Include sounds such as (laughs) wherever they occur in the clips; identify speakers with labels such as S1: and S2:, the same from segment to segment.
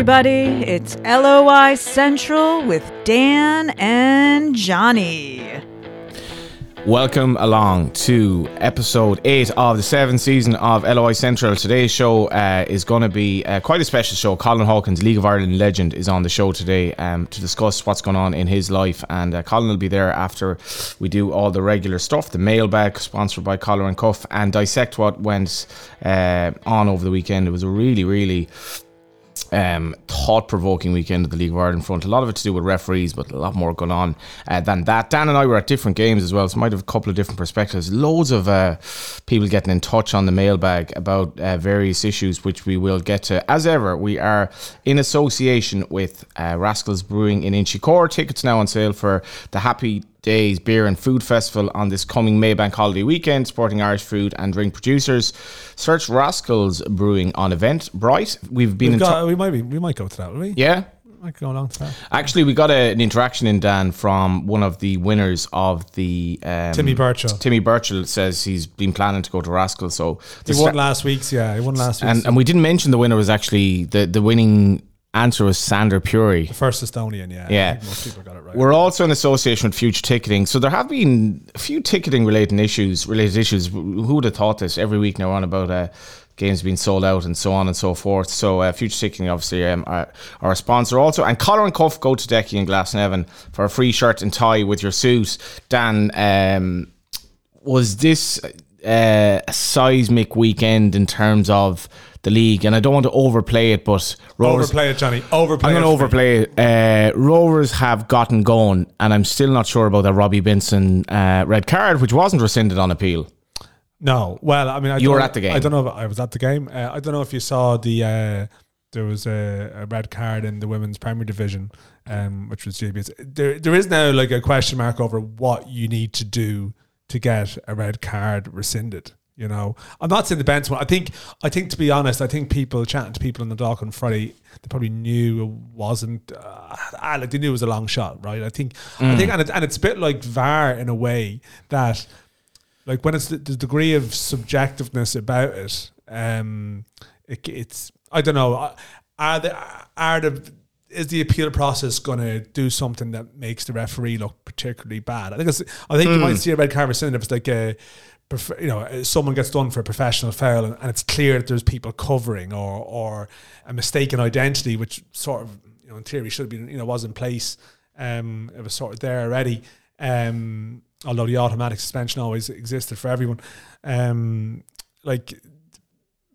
S1: everybody. It's LOI Central with Dan and Johnny.
S2: Welcome along to episode 8 of the seventh season of LOI Central. Today's show uh, is going to be uh, quite a special show. Colin Hawkins, League of Ireland legend, is on the show today um, to discuss what's going on in his life. And uh, Colin will be there after we do all the regular stuff, the mailbag sponsored by Collar and Cuff, and dissect what went uh, on over the weekend. It was a really, really um, thought-provoking weekend of the League of Ireland front. A lot of it to do with referees, but a lot more going on uh, than that. Dan and I were at different games as well, so might have a couple of different perspectives. Loads of uh, people getting in touch on the mailbag about uh, various issues, which we will get to. As ever, we are in association with uh, Rascals Brewing in Inchicore. Tickets now on sale for the Happy Days Beer and Food Festival on this coming Maybank holiday weekend, supporting Irish food and drink producers. Search Rascals Brewing on Eventbrite, We've been
S3: We've
S2: in
S3: got,
S2: tou-
S3: we might be, we might go to that, will we?
S2: yeah.
S3: might go along to that.
S2: Actually, we got a, an interaction in Dan from one of the winners of the um,
S3: Timmy Birchall.
S2: Timmy Birchall says he's been planning to go to Rascal. So
S3: He won
S2: sta-
S3: last week's, yeah. He won last week's.
S2: and and we didn't mention the winner was actually the the winning answer was Sander Puri.
S3: First Estonian, yeah.
S2: Yeah.
S3: Most people got it right.
S2: We're also in association with Future Ticketing, so there have been a few ticketing related issues. Related issues. Who would have thought this? Every week now, on about uh, games being sold out and so on and so forth. So uh, Future Ticketing, obviously, um, are, are a sponsor also. And collar and cuff go to Decky and Glasnevin for a free shirt and tie with your suit. Dan, um, was this uh, a seismic weekend in terms of the league? And I don't want to overplay it, but Rovers,
S3: overplay it, Johnny. Overplay
S2: I'm going to overplay it. Uh, Rovers have gotten going, and I'm still not sure about the Robbie Benson uh, red card, which wasn't rescinded on appeal.
S3: No. Well, I mean, I
S2: You were at the game.
S3: I don't know if I was at the game. Uh, I don't know if you saw the. Uh, there was a, a red card in the women's Premier Division, um, which was dubious. There, there is now like a question mark over what you need to do to get a red card rescinded. You know, I'm not saying the Benson one. I think, I think to be honest, I think people chatting to people in the dock on Friday, they probably knew it wasn't. Uh, ah, like they knew it was a long shot, right? I think, I think, and, it, and it's a bit like VAR in a way that like when it's the, the degree of subjectiveness about it, um, it, it's I don't know. Are the are the is the appeal process going to do something that makes the referee look particularly bad? I think it's, I think you might see a red card rescinded if it's like a you know someone gets done for a professional foul and, and it's clear that there's people covering or or a mistaken identity, which sort of you know in theory should be you know was in place. Um, it was sort of there already. Um, although the automatic suspension always existed for everyone. Um, like,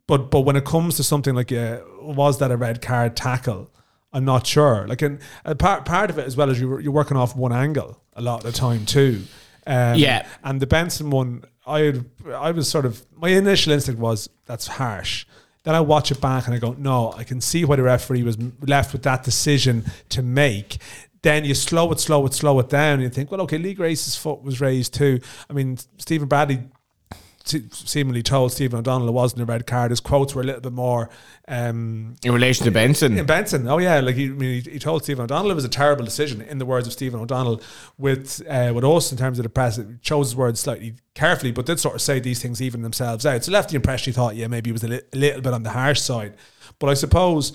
S3: but but when it comes to something like a, was that a red card tackle? I'm not sure. Like, and a part part of it as well as you're, you're working off one angle a lot of the time too. Um,
S2: Yeah.
S3: And the Benson one, I I was sort of my initial instinct was that's harsh. Then I watch it back and I go, no, I can see why the referee was left with that decision to make. Then you slow it, slow it, slow it down, and you think, well, okay, Lee Grace's foot was raised too. I mean, Stephen Bradley se- seemingly told Stephen O'Donnell it wasn't a red card. His quotes were a little bit more um,
S2: In relation to Benson,
S3: in Benson, oh yeah, like he, I mean, he, he told Stephen O'Donnell it was a terrible decision. In the words of Stephen O'Donnell, with uh, with us in terms of the press, he chose his words slightly carefully, but did sort of say these things even themselves out. So left the impression he thought, yeah, maybe he was a, li- a little bit on the harsh side. But I suppose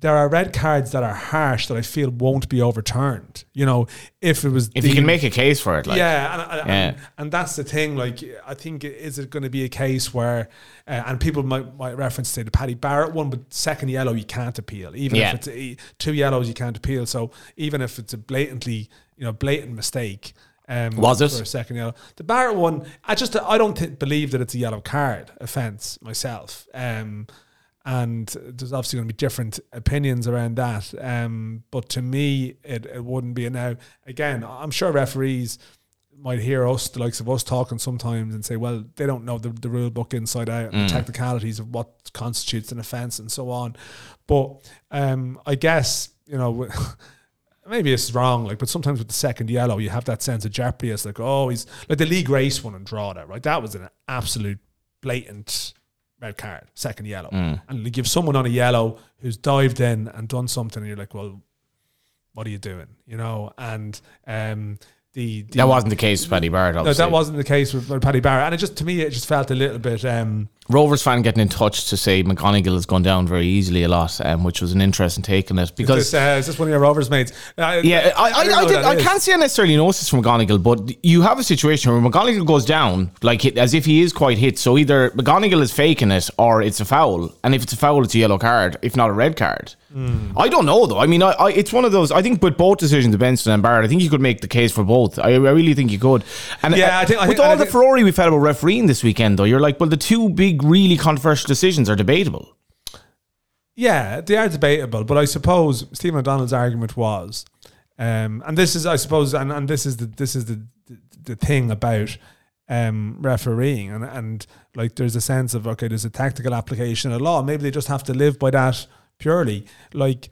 S3: there are red cards that are harsh that I feel won't be overturned. You know, if it was
S2: if you can make a case for it, like
S3: yeah, and, and,
S2: Yeah.
S3: and, and that's the thing. Like, I think is it going to be a case where, uh, and people might, might reference say the Paddy Barrett one, but second yellow you can't appeal. Even
S2: Yeah.
S3: if it's a, two yellows you can't appeal. So even if it's a blatantly, you know, blatant mistake. Um,
S2: Was it?
S3: for a second yellow? The Barrett one, I just I don't th- believe that it's a yellow card offence myself. Um, and there's obviously going to be different opinions around that. Um, but to me, it, it wouldn't be. Now, again, I'm sure referees might hear us, the likes of us, talking sometimes and say, well, they don't know the, the rule book inside out and the technicalities of what constitutes an offence and so on. But um, I guess, you know, (laughs) maybe it's wrong, like, but sometimes with the second yellow, you have that sense of jeopardy. It's like, oh, he's like the league race one and draw that, right? That was an absolute blatant red card, second yellow.
S2: Mm.
S3: And you give someone on a yellow who's dived in and done something, and you're like, well, what are you doing? You know, and um, the, the
S2: that wasn't the case with Paddy Barrett.
S3: no, that wasn't the case with, with Paddy Barrett, and it just to me it just felt a little bit. Um,
S2: Rovers fan getting in touch to say McGonigal has gone down very easily a lot, um, which was an interesting take on it because
S3: Is this, uh, is this one of your Rovers mates? Uh,
S2: yeah, I, I, I,
S3: don't
S2: did, I can't say I necessarily notice this from McGonigal, but you have a situation where McGonigal goes down, like as if he is quite hit. So either McGonigal is faking it or it's a foul. And if it's a foul, it's a yellow card, if not a red card. I don't know, though. I mean, I, I, it's one of those. I think with both decisions, Benson and Barrett, I think you could make the case for both. I, I really think you could. And
S3: Yeah,
S2: uh,
S3: I think- I
S2: with
S3: think-
S2: all
S3: I
S2: the Ferrari we've had about refereeing this weekend, though, you're like, well, the two big, really controversial decisions are debatable.
S3: Yeah, they are debatable, but I suppose Steve McDonald's argument was, um, and this is, I suppose, and, and this is the this is the the, the thing about um, refereeing, and and like there's a sense of okay, there's a tactical application of law. Maybe they just have to live by that purely. Like,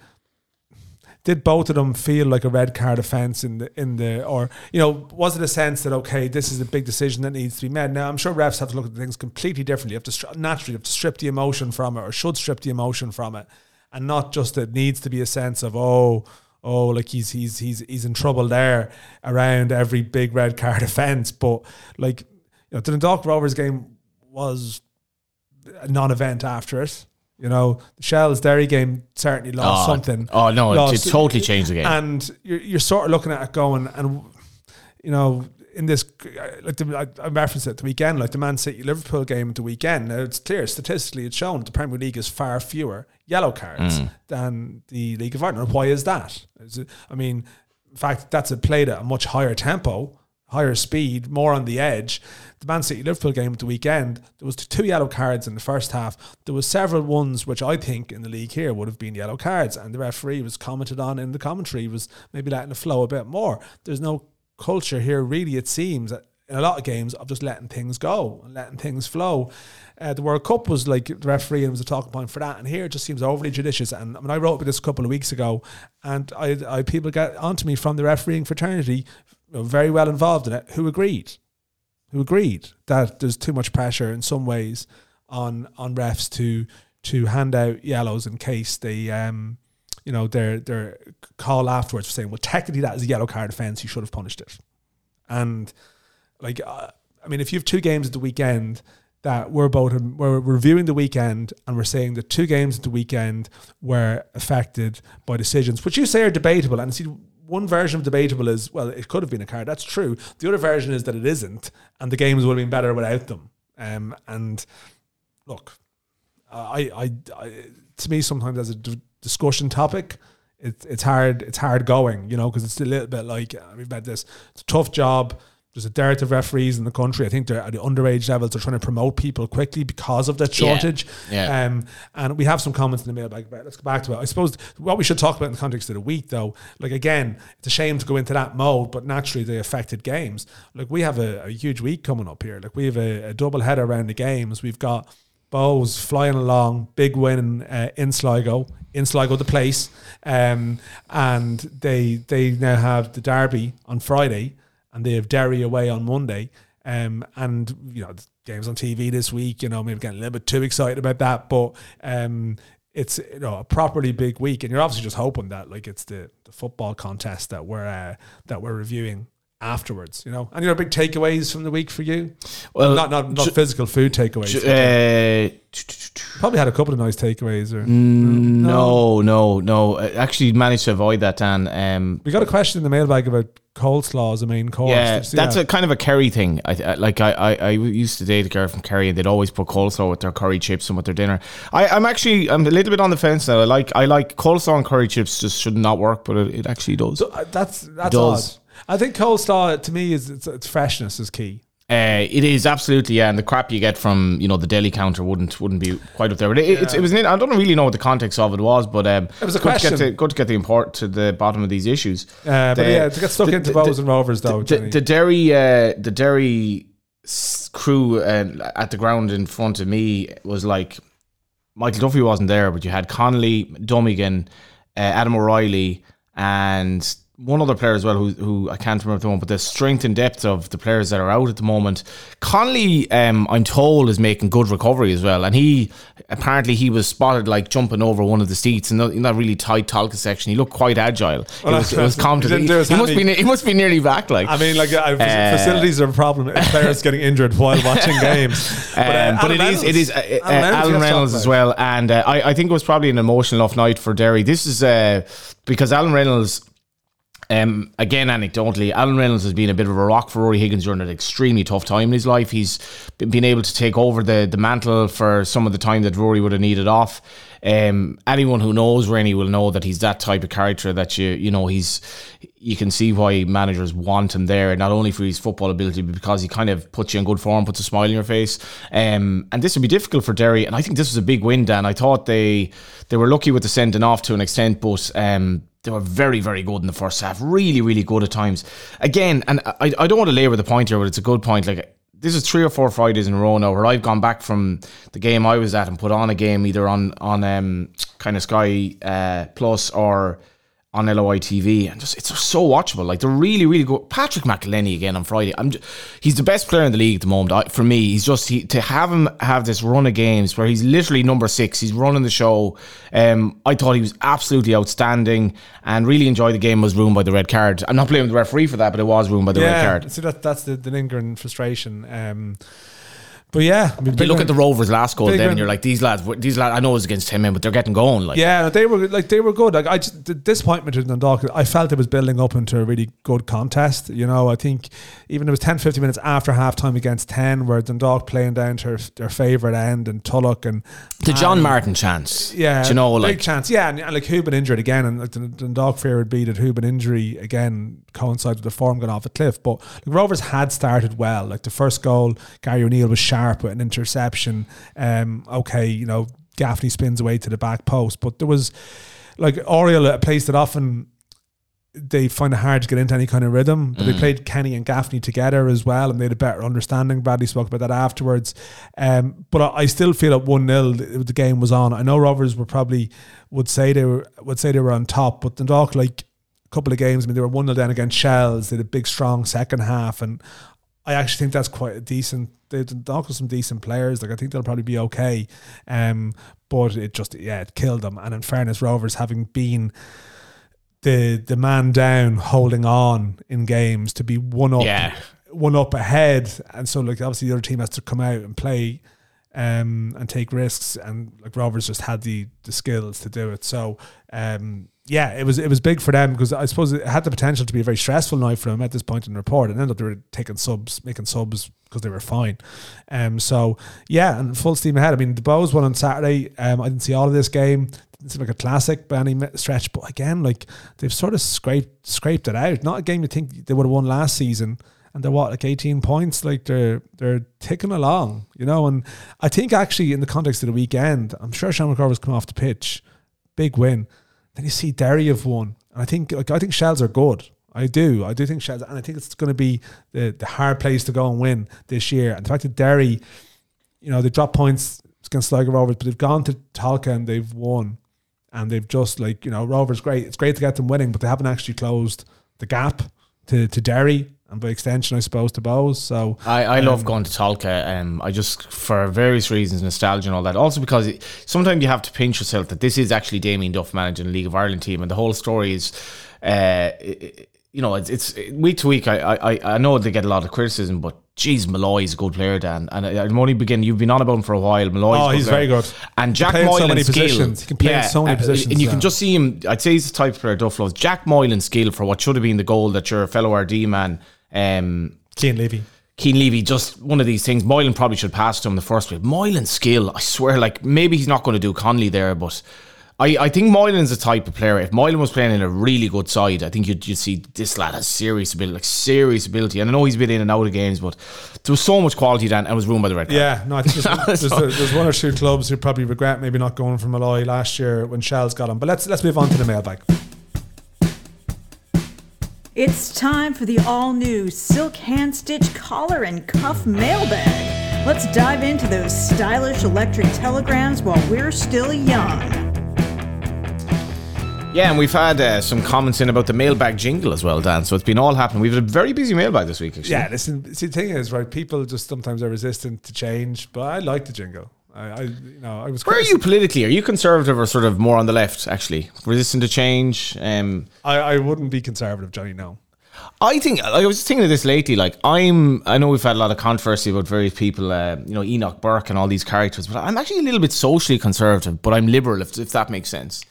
S3: did both of them feel like a red card offence in the in the or you know was it a sense that okay this is a big decision that needs to be made? Now I'm sure refs have to look at things completely differently. You have to stri- naturally have to strip the emotion from it or should strip the emotion from it and not just that it needs to be a sense of oh oh like he's he's he's he's in trouble there around every big red card (laughs) offence but like you know the Dundalk Rovers game was a non-event after it you know the Shells Derry game certainly lost
S2: Oh,
S3: something
S2: Oh, no, it, it totally changed the game.
S3: and you're, you're sort of looking at it going, and you know, in this, like the, I, referenced it the weekend, like the Man City Liverpool game at the weekend. Now it's clear statistically, it's shown the Premier League is far fewer yellow cards mm. than the League of Ireland. Why is that? Is it, I mean, in fact, that's a played at a much higher tempo. Higher speed, more on the edge. The Man City Liverpool game at the weekend, there was two yellow cards in the first half. There was several ones which I think in the league here would have been yellow cards, and the referee was commented on in the commentary was maybe letting it flow a bit more. There's no culture here, really. It seems in a lot of games of just letting things go and letting things flow. Uh, the World Cup was like the referee and was a talking point for that, and here it just seems overly judicious. And I mean, I wrote about this a couple of weeks ago, and I, I people get onto me from the refereeing fraternity, very well involved in it, who agreed, who agreed that there's too much pressure in some ways on on refs to to hand out yellows in case they um you know their their call afterwards for saying well technically that is a yellow card offence you should have punished it. And like uh, I mean if you have two games at the weekend that we're both we're reviewing the weekend and we're saying that two games at the weekend were affected by decisions which you say are debatable and see one version of debatable is well it could have been a card. That's true. The other version is that it isn't and the games would have been better without them. Um, and look I, I, I to me sometimes as a d- discussion topic it's it's hard it's hard going you know because it's a little bit like we've had this it's a tough job there's a dearth of referees in the country. I think they're at the underage levels. They're trying to promote people quickly because of that shortage.
S2: Yeah.
S3: Um, and we have some comments in the mailbag about. it. Let's go back to it. I suppose what we should talk about in the context of the week, though, like again, it's a shame to go into that mode, but naturally they affected games. Like we have a, a huge week coming up here. Like we have a, a double header around the games. We've got Bohs flying along, big win uh, in Sligo, in Sligo the place, um, and they they now have the derby on Friday, and they have Derry away on Monday, um, and you know games on TV this week. You know, maybe getting a little bit too excited about that, but um, it's you know a properly big week, and you're obviously just hoping that like it's the, the football contest that we're uh, that we're reviewing afterwards. You know, and you know big takeaways from the week for you.
S2: Well,
S3: not not not
S2: ju-
S3: physical food takeaways. but, uh, Probably had a couple of nice takeaways. Or
S2: no, no, no. I actually managed to avoid that, Dan. Um,
S3: we got a question in the mailbag about coleslaw as a main course.
S2: yeah, that's
S3: that?
S2: a kind of a Kerry thing. I, I like I, I, I used to date a girl from Kerry, and they'd always put coleslaw with their curry chips and with their dinner. I, I'm actually I'm a little bit on the fence now. I like I like coleslaw and curry chips just should not work, but it, it actually does.
S3: So, uh, that's that's
S2: Does.
S3: odd. I think coleslaw to me is it's, it's freshness is key.
S2: Uh, it is absolutely yeah, and the crap you get from you know the deli counter wouldn't wouldn't be quite up there. But it, it's, it was an, I don't really know what the context of it was, but um,
S3: It was a
S2: good to get to, good to get the import to the bottom of these issues.
S3: Uh, but
S2: The-
S3: yeah, to get stuck
S2: the-
S3: into
S2: the-
S3: Bohs and rovers though.
S2: the, the Derry uh, the dairy crew uh, at the ground in front of me was like Michael Duffy wasn't there, but you had Connolly, Dummigan, uh, Adam O'Reilly, and one other player as well who, who I can't remember at the moment, but the strength and depth of the players that are out at the moment. Connolly, um, I'm told, is making good recovery as well, and he apparently he was spotted like jumping over one of the seats in that, in that really tight Tolka section. He looked quite agile.
S3: Well,
S2: it was, it was
S3: he (laughs)
S2: confident.
S3: didn't
S2: He, he must be he must be nearly back. Like
S3: I mean, like uh,
S2: Uh,
S3: facilities are a problem. if Players getting injured while watching (laughs) games.
S2: Um,
S3: uh,
S2: but
S3: Alan
S2: it is it is uh, uh,
S3: Alan Reynolds,
S2: Alan
S3: to
S2: Reynolds as well, and uh, I I think it was probably an emotional off night for Derry. This is uh, because Alan Reynolds. Um, again, anecdotally, Alan Reynolds has been a bit of a rock for Ruaidhrí Higgins during an extremely tough time in his life. He's been able to take over the, the mantle for some of the time that Ruaidhrí would have needed off. Um, anyone who knows Rennie will know that he's that type of character that you you know he's you can see why managers want him there, not only for his football ability, but because he kind of puts you in good form, puts a smile on your face. Um, and this would be difficult for Derry, and I think this was a big win, Dan. I thought they they were lucky with the sending off to an extent, but um, they were very, very good in the first half. Really, really good at times. Again, and I, I don't want to labour the point here, but it's a good point. Like this is three or four Fridays in a row now where I've gone back from the game I was at and put on a game either on on um, kind of Sky uh, Plus or on LOI TV, and just it's so watchable. Like they're really, really good. Patrick McEleney again on Friday. I'm, ju- he's the best player in the league at the moment. I, for me, he's just he, to have him have this run of games where he's literally number six. He's running the show. Um, I thought he was absolutely outstanding, and really enjoyed the game. Was ruined by the red card. I'm not blaming the referee for that, but it was ruined by the red card.
S3: see that that's the, the lingering frustration. Um, but yeah, I mean,
S2: You look at the Rovers' last goal, then, and you're like, these lads, these lads. I know it's against ten men, but they're getting going. Like,
S3: Yeah, they were like they were good. Like I just, the disappointment in Dundalk, I felt it was building up into a really good contest. You know, I think even it was 10, 15 minutes after half time against ten, where Dundalk playing down to their, their favourite end and Tulloch and
S2: the John
S3: and-
S2: Martin chance.
S3: Yeah,
S2: you know,
S3: big
S2: like
S3: chance. Yeah, and, and like Hoban injured again, and like the Dundalk fear would be that Hoban injury again coincided with the form going off the cliff. But like, Rovers had started well. Like the first goal, Gary O'Neill was sharp with an interception. Um, okay, you know Gaffney spins away to the back post, but there was like Oriel a place that often. They find it hard to get into any kind of rhythm, but they played Kenny and Gaffney together as well, and they had a better understanding. Bradley spoke about that afterwards. Um, but I, I still feel at one 0 the game was on. I know Rovers were probably would say they were would say they were on top, but Dundalk like a couple of games. I mean, they were one 0 down against Shells. They had a big strong second half, and I actually think that's quite a decent. They've have some decent players. Like I think they'll probably be okay. Um, but it just yeah, it killed them. And in fairness, Rovers having been the the man down, holding on in games to be one up,
S2: Yeah.
S3: one up ahead, and so like obviously the other team has to come out and play. Um, and take risks, and like Rovers just had the the skills to do it. So, um, yeah, it was it was big for them because I suppose it had the potential to be a very stressful night for them at this point in the report, and ended up they were taking subs, making subs because they were fine. Um, so yeah, and full steam ahead. I mean, the Bohs won on Saturday. Um, I didn't see all of this game. Seem like a classic by any stretch, but again, like they've sort of scraped scraped it out. Not a game you think they would have won last season. And they're what, like eighteen points? Like they're they're ticking along, you know. And I think actually in the context of the weekend, I'm sure Sean McCarver's come off the pitch, big win. Then you see Derry have won, and I think like I think Shells are good. I do, I do think Shells, and I think it's going to be the the hard place to go and win this year. And the fact that Derry, you know, they drop points against Sligo Rovers, but they've gone to Tolka and they've won, and they've just like you know Rovers great. It's great to get them winning, but they haven't actually closed the gap to to Derry and by extension, I suppose, to Bohs. So
S2: I, I love
S3: Um,
S2: going to Tolka. Um, I just for various reasons, nostalgia and all that. Also because it, sometimes you have to pinch yourself that this is actually Damien Duff managing the League of Ireland team, and the whole story is, uh, it- you know, it's, it's week to week. I, I I know they get a lot of criticism, but geez, Molloy is a good player, Dan. And I'm only beginning. You've been on about him for a while. Molloy.
S3: Oh, he's very good.
S2: And Jack
S3: in so
S2: skill.
S3: He can play in so many positions,
S2: and you can just see him. I'd say he's the type of player Duff loves. Jack Moylan's skill for what should have been the goal that your fellow RD man. Um,
S3: Keane Levy.
S2: Keen Levy, just one of these things. Moylan probably should pass to him the first week. Moylan's skill, I swear, like maybe he's not going to do Conley there, but I, I think Moylan's the type of player. If Moylan was playing in a really good side, I think you'd, you'd see this lad has serious ability, like serious ability. And I know he's been in and out of games, but there was so much quality then and was ruined by the red card.
S3: Yeah, no, I think there's, (laughs) there's, there's one or two clubs who probably regret maybe not going for Molloy last year when Shells got him. But let's let's move on to the mailbag.
S1: It's time for the all new silk hand stitch collar and cuff mailbag. Let's dive into those stylish electric telegrams while we're still young.
S2: Yeah, and we've had uh, some comments in about the mailbag jingle as well, Dan. So it's been all happening. We've had a very busy mailbag this week, actually.
S3: Yeah, listen. See, the thing is, right? People just sometimes are resistant to change, but I like the jingle. I, I you know, I was.
S2: Where are you politically? Are you conservative or sort of more on the left, actually? Resistant to change? Um,
S3: I, I wouldn't be conservative, Johnny. No.
S2: I think I was thinking of this lately. Like I'm, I know we've had a lot of controversy about various people, uh, you know, Enoch Burke and all these characters, but I'm actually a little bit socially conservative, but I'm liberal, if, if that makes sense.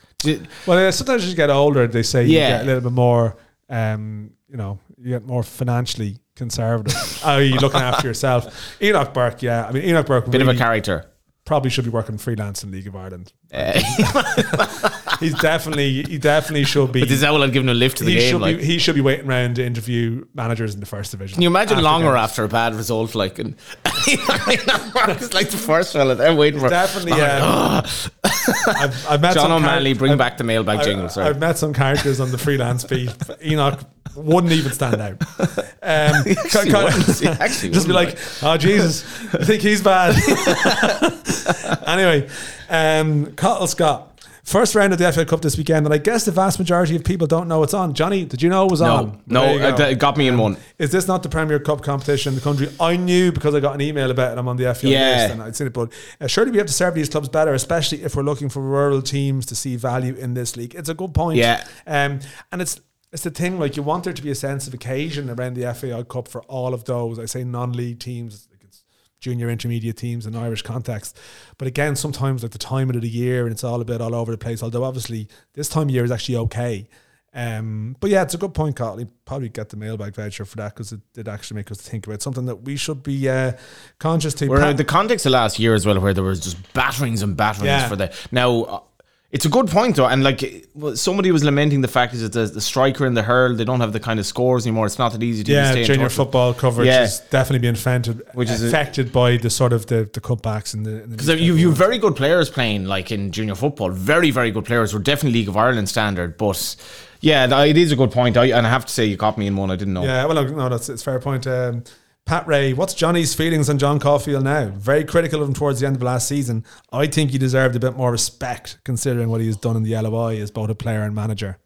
S3: Well, uh, sometimes as you get older, they say you get a little bit more, um, you know, you get more financially conservative. (laughs) Are you looking after yourself? Enoch Burke, yeah. I mean, Enoch Burke
S2: Bit of a character.
S3: Probably should be working freelance in League of Ireland.
S2: Uh, (laughs)
S3: He's definitely, he definitely should be.
S2: but is that what I'd give him a lift to the
S3: he
S2: game?
S3: should
S2: Like,
S3: be, he should be waiting around to interview managers in the first division.
S2: can you imagine
S3: After
S2: longer
S3: games.
S2: after a bad result? Like, and (laughs) Burke like the first fella they're waiting for.
S3: Definitely, yeah. I've, I've met
S2: John
S3: some
S2: O'Malley, bring
S3: I've-
S2: back the mailbag jingle. Sorry.
S3: I've met some characters on the freelance beat. Enoch wouldn't even stand out. Um, (laughs)
S2: actually wouldn't. He (laughs) actually
S3: just be
S2: wouldn't,
S3: like, "Oh Jesus, I think he's bad." anyway, um, Cottle Scott. First round of the FA Cup this weekend, and I guess the vast majority of people don't know it's on. Johnny, did you know it was
S2: no,
S3: on?
S2: no,
S3: go.
S2: it got me in one.
S3: Is this not the Premier Cup competition in the country? I knew because I got an email about it. I'm on the FA
S2: Yeah.
S3: list and I'd seen it. But uh, surely we have to serve these clubs better, especially if we're looking for rural teams to see value in this league. It's a good point.
S2: Yeah.
S3: Um, and it's it's the thing like you want there to be a sense of occasion around the FAI Cup for all of those. I say non-league teams. Junior intermediate teams in Irish context. But again, sometimes like the time of the year and it's all a bit all over the place. Although obviously this time of year is actually okay. Um, but yeah, it's a good point, Carl. You probably get the mailbag voucher for that because it did actually make us think about something that we should be uh, conscious to.
S2: We're
S3: Pat-
S2: in the context of last year as well, where there was just batterings and batterings
S3: Yeah.
S2: for the now. It's a good point though, and like somebody was lamenting the fact is that the, the striker and the hurl they don't have the kind of scores anymore. It's not that easy to
S3: yeah,
S2: stay in
S3: junior football coverage
S2: Yeah.
S3: is definitely being affected,
S2: Which is a-
S3: affected by the sort of the, the cutbacks and the.
S2: Because you you very good players playing like in junior football, very very good players. We're definitely League of Ireland standard, but yeah, it is a good point. I, and I have to say, you caught me in one I didn't know.
S3: Yeah, well, no, no, that's it's fair point. Um, Pat Ray, what's Johnny's feelings on John Caulfield now? Very critical of him towards the end of last season. I think he deserved a bit more respect considering what he has done in the LOI as both a player and manager.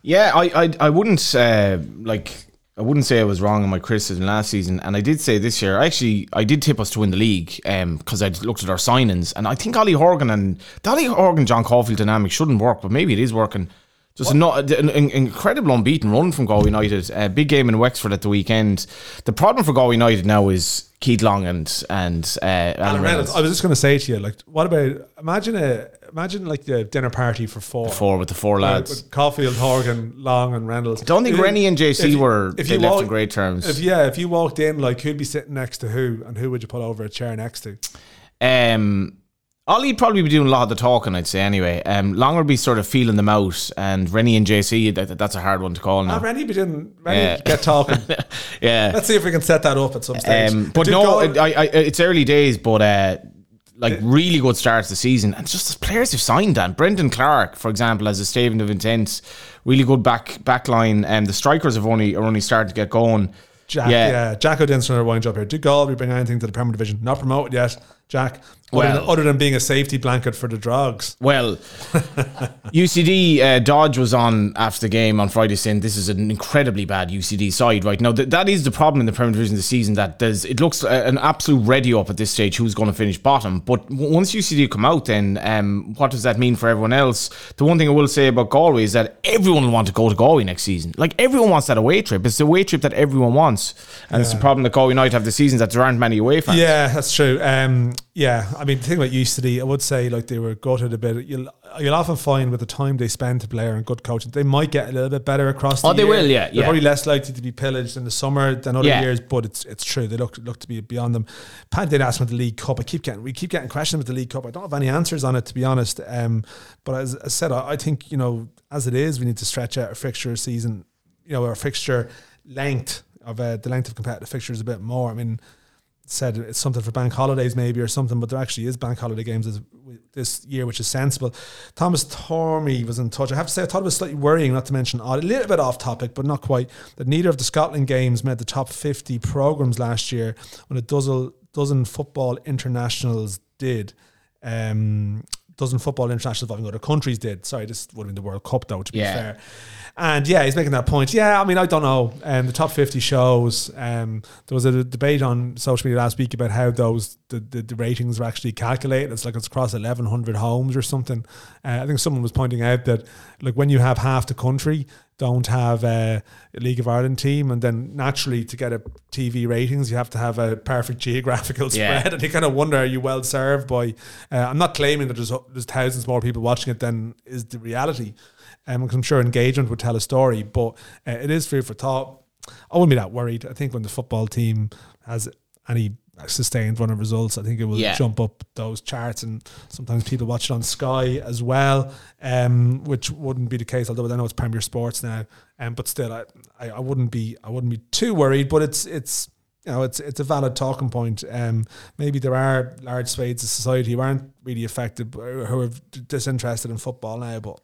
S2: Yeah, I, I, I wouldn't uh, like. I wouldn't say I was wrong in my criticism last season, and I did say this year. Actually, I did tip us to win the league because I looked at our signings, and I think Ollie Horgan and the Ollie Horgan John Caulfield dynamic shouldn't work, but maybe it is working. Just not, an, an incredible unbeaten run from Galway United. A big game in Wexford at the weekend. The problem for Galway United now is Keith Long and and uh, Alan Reynolds.
S3: I was just going to say to you, like, what about imagine a imagine like the dinner party for four,
S2: Four with the four lads.
S3: with Caulfield, Horgan, Long, and Reynolds.
S2: Don't think
S3: If-
S2: Rennie and JC
S3: if
S2: were
S3: if
S2: they left
S3: walk-
S2: in great terms.
S3: If yeah, if you walked in, like, who'd be sitting next to who, and who would you put over a chair next to?
S2: Um, Ollie'd probably be doing a lot of the talking, I'd say. Anyway, um, Long would be sort of feeling them out, and Rennie and JC, that, that's a hard one to call
S3: Ah,
S2: now.
S3: Rennie be doing Rennie
S2: Yeah.
S3: get talking. (laughs)
S2: yeah,
S3: Let's see if we can set that up at some stage.
S2: um, but no,
S3: Gal-
S2: I, I, it's early days, but uh, like really good start to the season, and just the players who've signed. Dan Brendan Clark, for example, as a statement of intent, really good back back line, and the strikers have only are only starting to get going.
S3: Jack, yeah. Jack O'Denn's trying to wind up here. Did Galway bring anything to the Premier Division? Not promoted yet, Jack. Other,
S2: Well-
S3: than, other than being a safety blanket for the Drogs.
S2: Well, (laughs) UCD uh, Dodge was on after the game on Friday saying this is an incredibly bad UCD side right now. Th- that is the problem in the Premier Division this season that there's it looks uh, an absolute ready up at this stage who's going to finish bottom. But w- once UCD come out, then um, what does that mean for everyone else? The one thing I will say about Galway is that everyone will want to go to Galway next season. Like everyone wants that away trip. It's the away trip that everyone wants, and it's the problem that Galway United have this season that there aren't many away fans.
S3: Yeah, that's true. Um, yeah, I mean, the thing about UCD, I would say like they were gutted a bit. You'll you'll often find with the time they spend to player and good coaching, they might get a little bit better across. The
S2: Oh, they
S3: year.
S2: will, yeah,
S3: They're
S2: yeah.
S3: probably less likely to be pillaged in the summer than other
S2: Yeah.
S3: years, but it's it's true. They look look to be beyond them. Pat did ask me about the League Cup. I keep getting we keep getting questions with the League Cup. I don't have any answers on it to be honest. Um, but as I said, I, I think you know as it is, we need to stretch out our fixture season. You know, our fixture length of uh, the length of competitive fixtures a bit more. I mean said it's something for bank holidays maybe or something, but there actually is bank holiday games this, year, which is sensible. Thomas Tormey was in touch. I have to say, I thought it was slightly worrying, not to mention odd, a little bit off topic, but not quite, that neither of the Scotland games made the top 50 programmes last year when a dozen, dozen football internationals did. Um, dozen football internationals involving other countries did. Sorry, this would have been the World Cup though, to be
S2: Yeah.
S3: fair. And yeah, he's making that point. Yeah, I mean, I don't know. Um, the top fifty shows. Um, there was a debate on social media last week about how those the, the, the ratings are actually calculated. It's like it's across eleven hundred homes or something. Uh, I think someone was pointing out that like when you have half the country don't have a, League of Ireland team, and then naturally to get a TV ratings, you have to have a perfect geographical (laughs)
S2: Yeah.
S3: spread, and you kind of wonder, are you well served by? Uh, I'm not claiming that there's there's thousands more people watching it than is the reality, um, I'm sure engagement would tell a story, but uh, it is food for thought. I wouldn't be that worried. I think when the football team has any sustained run of results, I think it will
S2: Yeah.
S3: jump up those charts, and sometimes people watch it on Sky as well, um, which wouldn't be the case. Although I know it's Premier Sports now, um, but still, I, I, I wouldn't be I wouldn't be too worried. But it's it's you know it's it's a valid talking point. Um, maybe there are large swathes of society who aren't really affected, who are disinterested in football now, but.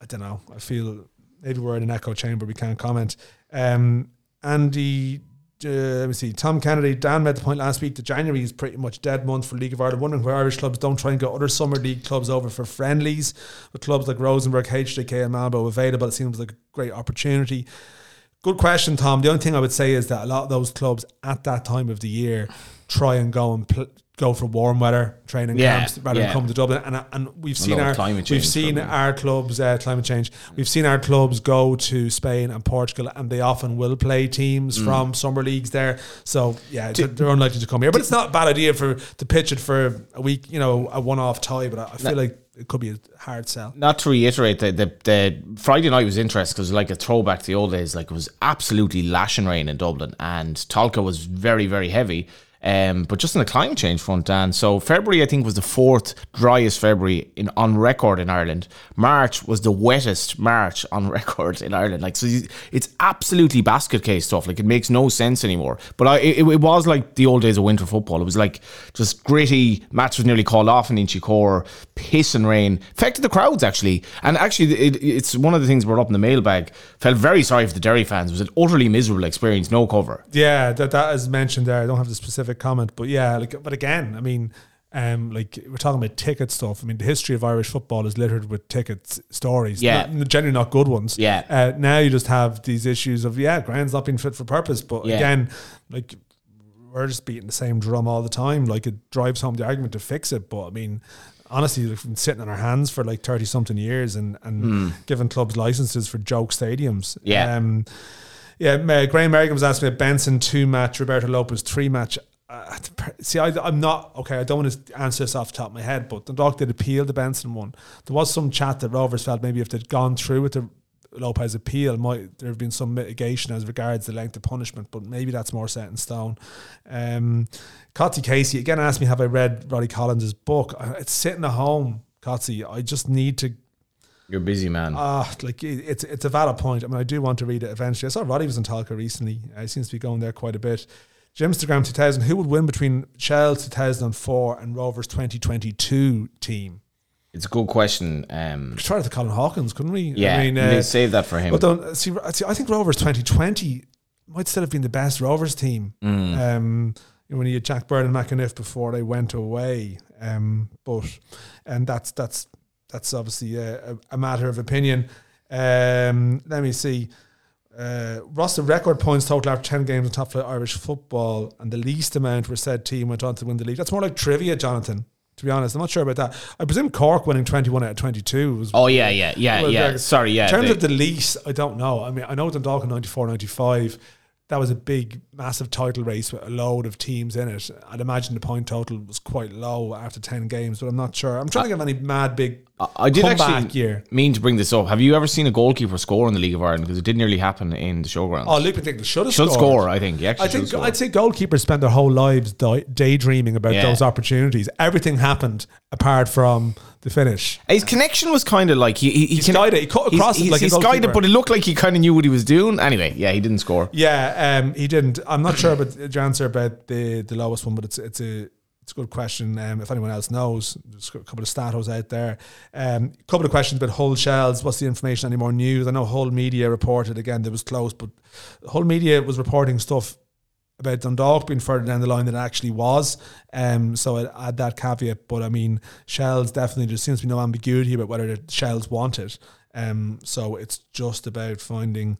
S3: I don't know. I feel maybe we're in an echo chamber. We can't comment. Um, Andy, uh, let me see. Tom Kennedy, Dan made the point last week that January is pretty much dead month for League of Ireland. Wondering where Irish clubs don't try and get other summer league clubs over for friendlies. With clubs like Rosenborg, HJK, and Malmo available, it seems like a great opportunity. Good question, Tom. The only thing I would say is that a lot of those clubs at that time of the year try and go and pl- go for warm weather training
S2: Yeah,
S3: camps rather
S2: yeah.
S3: than come to Dublin. And and we've seen our we've seen our clubs uh, climate change. We've seen our clubs go to Spain and Portugal, and they often will play teams
S2: Mm.
S3: from summer leagues there. So yeah, they're, they're unlikely to come here. But it's not a bad idea for to pitch it for a week. You know, a one-off tie. But I, I feel like it could be a hard sell.
S2: not to reiterate the, the the Friday night was interesting because like a throwback to the old days. Like it was absolutely lashing rain in Dublin, and Tolka was very very heavy. Um, but just on the climate change front, Dan. So February, I think, was the fourth driest February in on record in Ireland. March was the wettest March on (laughs) record in Ireland. Like so, it's absolutely basket case stuff. Like it makes no sense anymore. But I, it, it was like the old days of winter football. It was like just gritty. Match was nearly called off in Inchicore. Piss and rain affected the crowds actually. And actually, it, it's one of the things brought up in the mailbag. Felt very sorry for the Derry fans. It was an utterly miserable experience. No cover.
S3: Yeah, that that is mentioned there. I don't have the specific comment, but yeah, like but again, I mean, um, like we're talking about ticket stuff. I mean, the history of Irish football is littered with ticket stories.
S2: Yeah.
S3: not, generally not good ones.
S2: Yeah.
S3: Uh, now you just have these issues of yeah, grounds not being fit for purpose. But
S2: Yeah.
S3: again, like we're just beating the same drum all the time. Like it drives home the argument to fix it. But I mean. Honestly, we've been sitting on our hands for like thirty something years, and and giving clubs licenses for joke stadiums.
S2: Yeah.
S3: Um, yeah, uh, Graham Merrigan was asking about Benson two match, Roberto Lopez three match. Uh, (laughs) see, I, I'm not okay. I don't want to answer this off the top of my head, but the dog did appeal the Benson one. There was some chat that Rovers felt maybe if they'd gone through with the Lopez appeal, might there have been some mitigation as regards the length of punishment, but maybe that's more set in stone. Um, Cotsy Casey again asked me, have I read Roddy Collins' book? Uh, It's sitting at home, Cotsy. I just need to
S2: You're a busy man.
S3: Ah, like it's it's a valid point. I mean, I do want to read it eventually. I saw Roddy was in Tolka recently. Uh, he seems to be going there quite a bit. Jimstagram 2000. Who would win between Shell 2004 and Rovers 2022 team?
S2: it's a good question. Um,
S3: We tried it to Colin Hawkins, couldn't we?
S2: yeah,
S3: I mean, uh,
S2: save that for him.
S3: but don't see, see. I think Rovers 2020 might still have been the best Rovers team.
S2: Mm.
S3: Um, when you had Jack Byrne and McEneff before they went away, um, but and that's that's that's obviously a, a, a matter of opinion. Um, let me see. Uh, the record points total after 10 games in top flight Irish football, and the least amount where said team went on to win the league. That's more like trivia, Jonathan. To be honest, I'm not sure about that. I presume Cork winning 21 out of 22 was
S2: oh yeah, yeah, yeah,
S3: well,
S2: yeah.
S3: they're-
S2: Sorry, yeah.
S3: in terms
S2: they-
S3: of the least, I don't know. I mean, I know Dundalk in 94, 95, that was a big, massive title race with a load of teams in it. I'd imagine the point total was quite low after 10 games, but I'm not sure. I'm trying to think of any mad big
S2: I- I did actually
S3: year.
S2: mean to bring this up. Have you ever seen a goalkeeper score in the League of Ireland? Because it didn't nearly happen in the showgrounds.
S3: Oh, Luke McDick should have
S2: should
S3: scored.
S2: score, I think. He actually
S3: I think. I'd say goalkeepers spend their whole lives di- daydreaming about
S2: Yeah.
S3: those opportunities. Everything happened apart from the finish.
S2: His connection was kind of like he he, he
S3: He's
S2: can-
S3: guided. He cut
S2: he's-
S3: across it
S2: he's,
S3: like a
S2: he's
S3: goalkeeper.
S2: guided, but it looked like he kind of knew what he was doing. Anyway, yeah, he didn't score.
S3: Yeah, um, he didn't. I'm not sure about your answer about the the lowest one, but it's it's a it's a good question. Um, if anyone else knows, there's a couple of statos out there. Um, a couple of questions about Hull shells. What's the information? Any more news? I know Hull Media reported again that was close, but Hull Media was reporting stuff about Dundalk being further down the line than it actually was. Um, so I'd add that caveat. But I mean, Shells definitely there seems to be no ambiguity about whether the Shells want it. Um, so it's just about finding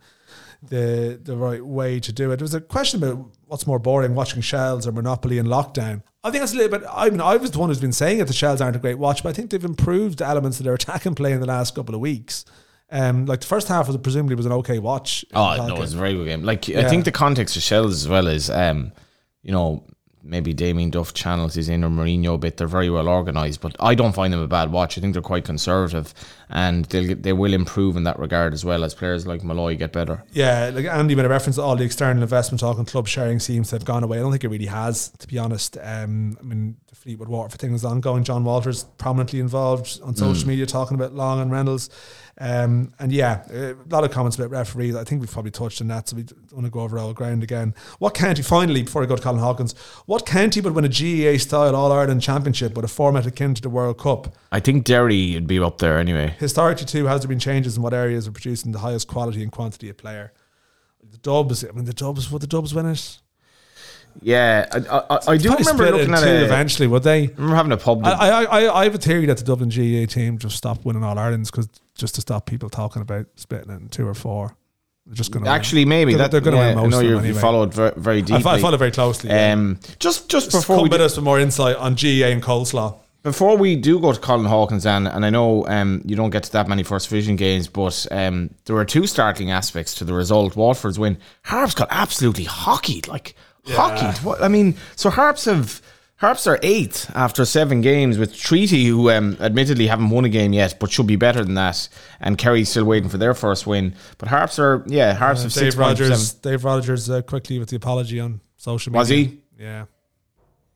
S3: the the right way to do it. There was a question about what's more boring, watching Shells or Monopoly in lockdown. I think that's a little bit. I mean, I was the one who's been saying that The Shells aren't a great watch, but I think they've improved the elements of their attacking play in the last couple of weeks. Um, like the first half was presumably was an okay watch.
S2: Oh no,
S3: Falcon.
S2: it's a very good game. Like I think the context of Shells as well is, um, you know, maybe Damien Duff channels his inner Mourinho bit. They're very well organised, but I don't find them a bad watch. I think they're quite conservative, and they'll they will improve in that regard as well as players like Molloy get better.
S3: Yeah, like Andy made a reference to all the external investment talk and club sharing seems to have gone away. I don't think it really has, to be honest. Um, I mean, Fleetwood Waterford thing is ongoing. John Walters prominently involved on social media talking about Long and Reynolds. Um, and yeah, a lot of comments about referees. I think we've probably touched on that, so we don't want to go over all ground again. What county, finally, before I go to Colin Hawkins, what county would win a GAA style All Ireland Championship with a format akin to the World Cup?
S2: I think Derry would be up there anyway.
S3: Historically, too, has there been changes in what areas are producing the highest quality and quantity of player? The Dubs, I mean, the Dubs, would the Dubs win it?
S2: Yeah, I, I, I do remember looking at a,
S3: eventually, would they?
S2: I remember having a pub.
S3: I, I, I, I have a theory that the Dublin GAA team just stopped winning All Irelands because just to stop people talking about splitting it in two or four. They're just going to
S2: Actually, maybe
S3: They're-
S2: that
S3: they're gonna
S2: yeah,
S3: win most
S2: I know you
S3: anyway.
S2: followed very, very deeply.
S3: I follow very closely. yeah.
S2: um, just just
S3: Just
S2: before
S3: come
S2: we
S3: with us for more insight on GAA and coleslaw.
S2: Before we do go to Colin Hawkins, and and I know um, you don't get to that many first division games, but um, there were two startling aspects to the result. Waterford's win. Harps got absolutely hockeyed, like hockeyed. What I mean, so Harps have Harps are eighth after seven games with Treaty, who um, admittedly haven't won a game yet, but should be better than that. And Kerry's still waiting for their first win. But Harps are yeah, Harps have six
S3: Dave
S2: points.
S3: Rogers, Dave Rogers, uh, quickly with the apology on social media.
S2: Was he?
S3: Yeah,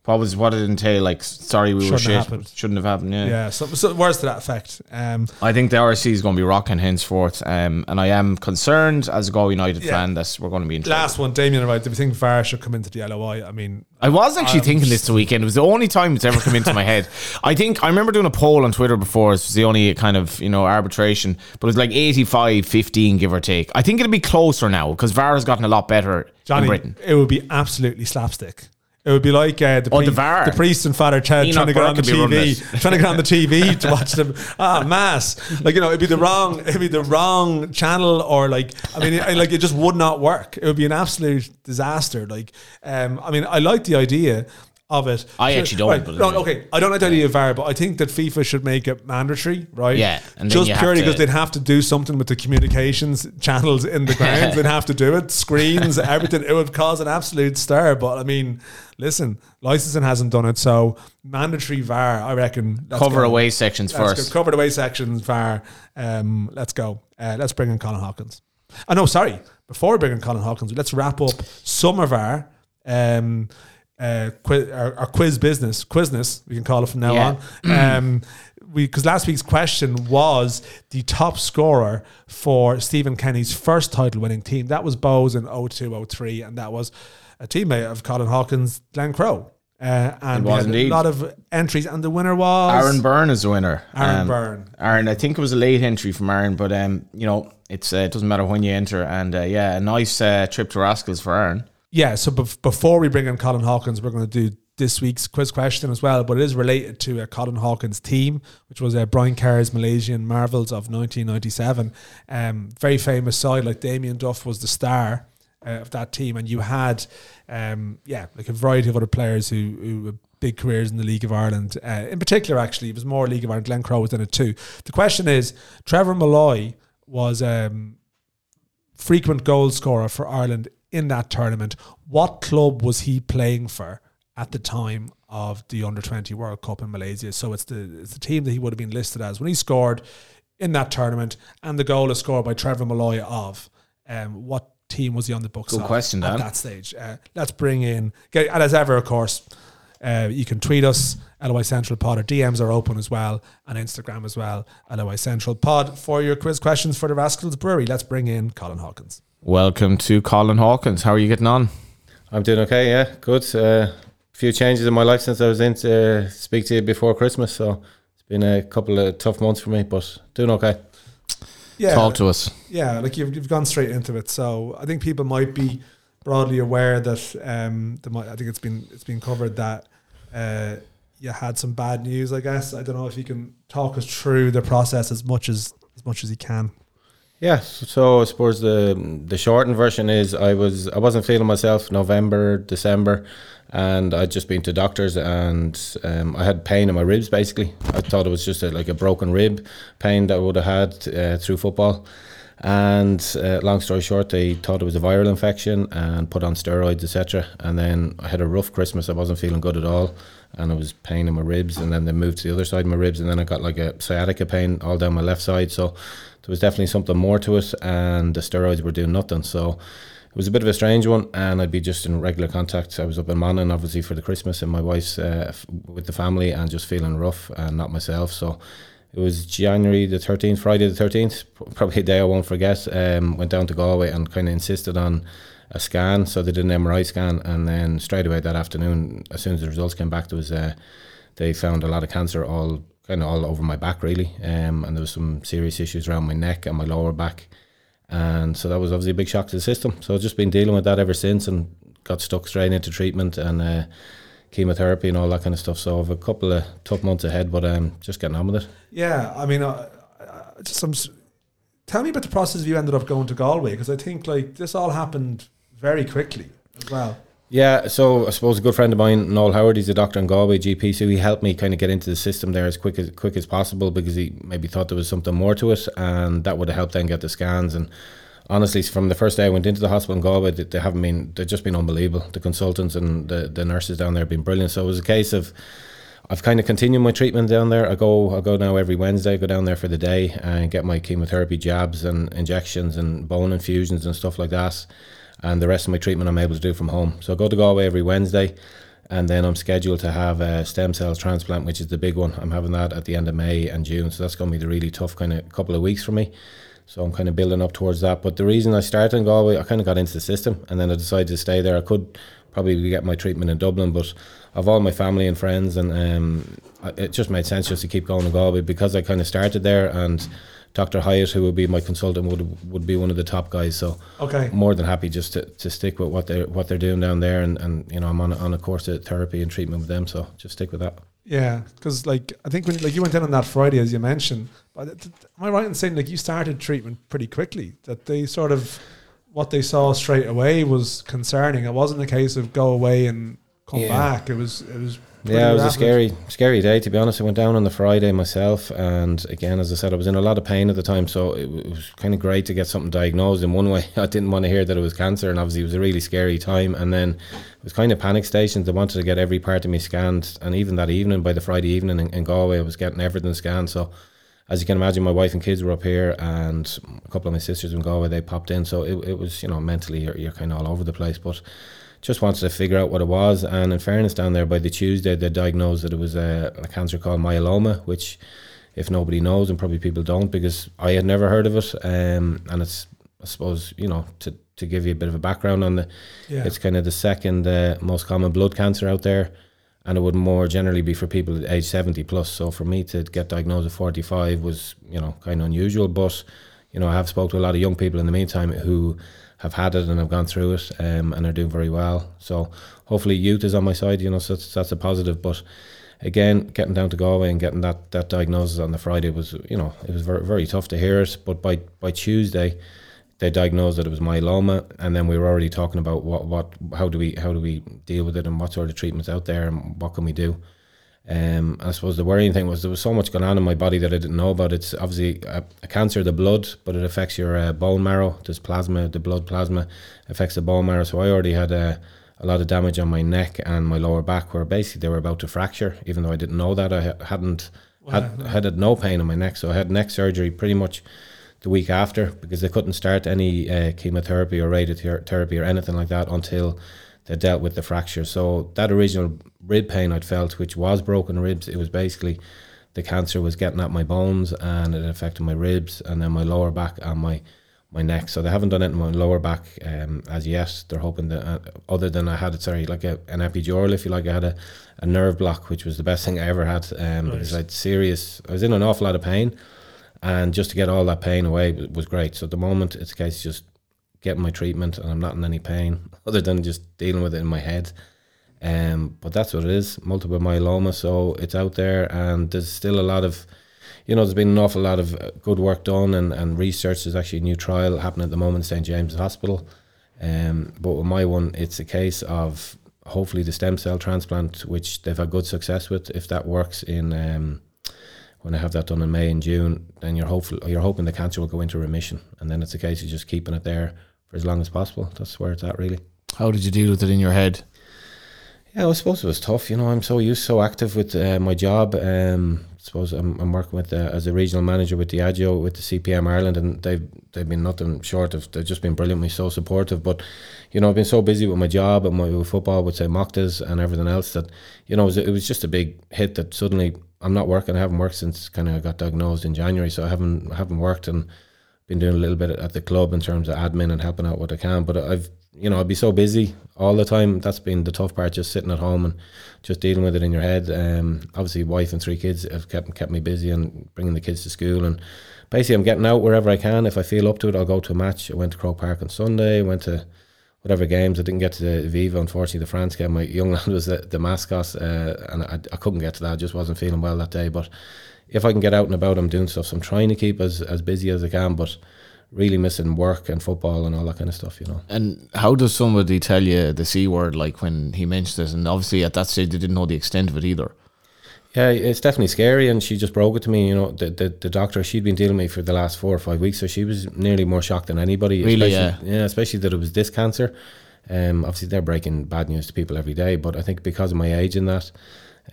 S2: What was what did it entail? Like, sorry, we were
S3: Shouldn't
S2: shit.
S3: have happened.
S2: Shouldn't have happened. Yeah.
S3: yeah. So, so words to that effect. Um,
S2: I think the RSC is going to be rocking henceforth, um, and I am concerned as a Go United
S3: Yeah.
S2: fan that we're going to be in trouble.
S3: last one, Damien, right? Do we think VAR should come into the LOI? I mean,
S2: I was actually
S3: I'm
S2: thinking this the weekend. It was the only time it's ever come into my head. (laughs) I think I remember doing a poll on Twitter before. It was the only kind of you know arbitration, but it was like 85, 15, give or take. I think it'll be closer now because VAR has gotten a lot better
S3: Johnny,
S2: in Britain.
S3: it would be absolutely slapstick. It would be like uh, the,
S2: Oh, the VAR.
S3: the priest and Father Ted
S2: Enoch
S3: trying to get
S2: Burke
S3: on the
S2: could be running
S3: TV, (laughs) trying to get on the TV (laughs) to watch them. Ah, mass. Like you know, it'd be the wrong, it'd be the wrong channel, or like I mean, it, like it just would not work. It would be an absolute disaster. Like, um, I mean, I like the idea of it.
S2: I actually don't,
S3: Right, no, okay, I don't idea of VAR, but I think that FIFA should make it mandatory, right?
S2: Yeah, and
S3: just purely because they'd have to do something with the communications channels in the grounds. they'd have to do it, screens, (laughs) everything. It would cause an absolute stir. But I mean, listen, licensing hasn't done it, so mandatory VAR. I reckon.
S2: Cover
S3: go.
S2: away sections
S3: Let's
S2: first.
S3: go. Cover away sections VAR. Um, let's go. Uh, let's bring in Colin Hawkins. Oh no, sorry. Before we bring in Colin Hawkins, let's wrap up summer VAR. Um, uh, quiz, our, our quiz business, quizness, we can call it from now
S2: Yeah.
S3: on. (clears throat) Um, we because last week's question was the top scorer for Stephen Kenny's first title winning team. That was Bohs in 02 03, and that was a teammate of Colin Hawkins, Glenn Crowe. Uh, and
S2: It was indeed.
S3: a lot of entries, and the winner was
S2: Aaron Byrne is the winner.
S3: Aaron
S2: Um,
S3: Byrne.
S2: Aaron, I think it was a late entry from Aaron, but um, you know, it's uh, it doesn't matter when you enter, and uh, yeah, a nice uh, trip to Rascals for Aaron.
S3: Yeah, so bef- before we bring in Colin Hawkins, we're going to do this week's quiz question as well, but it is related to uh, Colin Hawkins' team, which was uh, Brian Kerr's Malaysian Marvels of 1997. Um, very famous side, like Damien Duff was the star uh, of that team, and you had, um, yeah, like a variety of other players who, who had big careers in the League of Ireland. Uh, in particular, actually, it was more League of Ireland. Glenn Crowe was in it too. The question is, Trevor Molloy was um, frequent goal scorer for Ireland in that tournament. What club was he playing for at the time of the Under Twenty World Cup in Malaysia? So it's the it's the team that he would have been listed as when he scored in that tournament, and the goal is scored by Trevor Molloy of. Um, what team was he on the books?
S2: Good question,
S3: at that stage. Uh, let's bring in, get, and as ever, of course. Uh, you can tweet us, LOI Central Pod. Our DMs are open as well, and Instagram as well, LOI Central Pod. For your quiz questions for the Rascals Brewery, let's bring in Colin Hawkins.
S2: Welcome to Colin Hawkins. How are you getting on?
S4: I'm doing okay, yeah, good. A few changes in my life since I was in to uh, speak to you before Christmas, so it's been a couple of tough months for me, but doing okay.
S3: Yeah,
S2: Talk to us.
S3: yeah, like you've, you've gone straight into it. So I think people might be broadly aware that um, the, I think it's been it's been covered that uh, you had some bad news. I guess I don't know if you can talk us through the process as much as as much as you can.
S4: Yeah, so I suppose the the shortened version is I was I wasn't feeling myself November December, and I'd just been to doctors and um, I had pain in my ribs basically. I thought it was just a, like a broken rib pain that I would have had uh, through football. And uh, long story short, they thought it was a viral infection and put on steroids, etc. And then I had a rough Christmas. I wasn't feeling good at all, and I was pain in my ribs. And then they moved to the other side of my ribs, and then I got like a sciatica pain all down my left side. So there was definitely something more to it, and the steroids were doing nothing. So it was a bit of a strange one, and I'd be just in regular contact. I was up in Monaghan, obviously, for the Christmas, and my wife's uh, f- with the family, and just feeling rough and not myself. So it was January the 13th, Friday the 13th, probably a day I won't forget. Um, went down to Galway and kind of insisted on a scan. So they did an MRI scan, and then straight away that afternoon, as soon as the results came back, there was uh, they found a lot of cancer all kind of all over my back, really. Um, and there was some serious issues around my neck and my lower back. And so that was obviously a big shock to the system. So I've just been dealing with that ever since and got stuck straight into treatment and uh, chemotherapy and all that kind of stuff. So I've a couple of tough months ahead, but um, just getting on with it.
S3: Yeah, I mean, uh, uh, some. Tell me about the process you ended up going to Galway because I think like this all happened very quickly as well.
S4: Yeah, so I suppose a good friend of mine, Noel Howard, he's a doctor in Galway, GP, so he helped me kind of get into the system there as quick as quick as possible because he maybe thought there was something more to it, and that would have helped then get the scans. And honestly, from the first day I went into the hospital in Galway, they, they haven't been they've just been unbelievable. The consultants and the, the nurses down there have been brilliant. So it was a case of I've kind of continued my treatment down there. I go I go now every Wednesday. I go down there for the day and get my chemotherapy jabs and injections and bone infusions and stuff like that. And the rest of my treatment I'm able to do from home. So I go to Galway every Wednesday, and then I'm scheduled to have a stem cell transplant, which is the big one. I'm having that at the end of May and June. So that's going to be the really tough kind of couple of weeks for me. So I'm kind of building up towards that. But the reason I started in Galway, I kind of got into the system, and then I decided to stay there. I could probably get my treatment in Dublin, but I've all my family and friends, and um, it just made sense just to keep going to Galway because I kind of started there, and Dr. Hyatt, who would be my consultant, would would be one of the top guys. So
S3: Okay.
S4: more than happy just to, to stick with what they are what they're doing down there, and, and you know I'm on a, on a course of therapy and treatment with them, so just stick with that.
S3: Yeah, because like I think when like you went in on that Friday, as you mentioned, but am I right in saying like you started treatment pretty quickly? That they sort of what they saw straight away was concerning. It wasn't a case of go away and come
S4: Yeah.
S3: back. It was it was
S4: Yeah, it was a scary, scary day to be honest. I went down on the Friday myself, and again, as I said, I was in a lot of pain at the time, so it, it was kind of great to get something diagnosed. In one way, (laughs) I didn't want to hear that it was cancer, and obviously, it was a really scary time. And then it was kind of panic stations. They wanted to get every part of me scanned, and even that evening, by the Friday evening in, in Galway, I was getting everything scanned. So. As you can imagine, my wife and kids were up here, and a couple of my sisters in Galway they popped in. So it, it was, you know, mentally you're, you're kind of all over the place. But just wanted to figure out what it was. And in fairness, down there by the Tuesday, they diagnosed that it was a, a cancer called myeloma, which, if nobody knows, and probably people don't, because I had never heard of it. Um, and it's, I suppose, you know, to, to give you a bit of a background on the,
S3: Yeah.
S4: it's kind of the second uh, most common blood cancer out there. And it would more generally be for people age 70 plus. So for me to get diagnosed at 45 was, you know, kind of unusual. But, you know, I have spoke to a lot of young people in the meantime who have had it and have gone through it um, and are doing very well. So hopefully youth is on my side, you know, so that's, that's a positive. But again, getting down to Galway and getting that, that diagnosis on the Friday was, you know, it was very, very tough to hear it. But by, by Tuesday, they diagnosed that it was myeloma, and then we were already talking about what, what how do we how do we deal with it and what sort of treatments out there and what can we do. Um, I suppose the worrying thing was there was so much going on in my body that I didn't know about. It's obviously a, a cancer of the blood, but it affects your uh, bone marrow. There's plasma, the blood plasma affects the bone marrow. So I already had a, a lot of damage on my neck and my lower back, where basically they were about to fracture. Even though I didn't know that, I ha- hadn't had had had no pain in my neck. So I had neck surgery pretty much the week after because they couldn't start any uh, chemotherapy or radiotherapy or anything like that until they dealt with the fracture. So that original rib pain I'd felt, which was broken ribs, it was basically the cancer was getting at my bones and it affected my ribs and then my lower back and my my neck. So they haven't done it in my lower back um, as yet. They're hoping that uh, other than I had it, sorry, like a, an epidural, if you like, I had a, a nerve block, which was the best thing I ever had um, because I had serious, I was in an awful lot of pain and just to get all that pain away was great. So at the moment, it's a case of just getting my treatment and I'm not in any pain (laughs) other than just dealing with it in my head. Um, but that's what it is, multiple myeloma. So it's out there, and there's still a lot of, you know, there's been an awful lot of uh, good work done and, and research. There's actually a new trial happening at the moment, St James Hospital. Um, but with my one, it's a case of hopefully the stem cell transplant, which they've had good success with. If that works in um, when I have that done in May and June, then you're hopeful you're hoping the cancer will go into remission, and then it's a case of just keeping it there for as long as possible. That's where it's at, really.
S2: How did you deal with it in your head?
S4: Yeah, I suppose it was tough. You know, I'm so used, so active with uh, my job. Um, I suppose I'm, I'm working with uh, as a regional manager with the Diageo with the CPM Ireland, and they've they've been nothing short of they've just been brilliantly so supportive. But you know, I've been so busy with my job and my with football, with say Mochtas and everything else that you know it was, it was just a big hit that suddenly I'm not working. I haven't worked since kind of I got diagnosed in January, so I haven't I haven't worked and been doing a little bit at the club in terms of admin and helping out what I can. But I've you know I'd be so busy all the time. That's been the tough part, just sitting at home and just dealing with it in your head. Um, obviously, wife and three kids have kept kept me busy and bringing the kids to school and basically I'm getting out wherever I can. If I feel up to it, I'll go to a match. I went to Croke Park on Sunday. Went to whatever games. I didn't get to the Aviva, unfortunately, the France game. My young (laughs) lad was the, the mascot, uh, and I, I couldn't get to that. I just wasn't feeling well that day. But if I can get out and about, I'm doing stuff. So I'm trying to keep as, as busy as I can, but really missing work and football and all that kind of stuff, you know.
S2: And how does somebody tell you the C word, like when he mentioned this? And obviously at that stage, they didn't know the extent of it either.
S4: Yeah, it's definitely scary, and she just broke it to me. You know, the, the the doctor she'd been dealing with me for the last four or five weeks, so she was nearly more shocked than anybody.
S2: Really,
S4: especially, yeah, especially that it was this cancer. Um, obviously they're breaking bad news to people every day, but I think because of my age in that,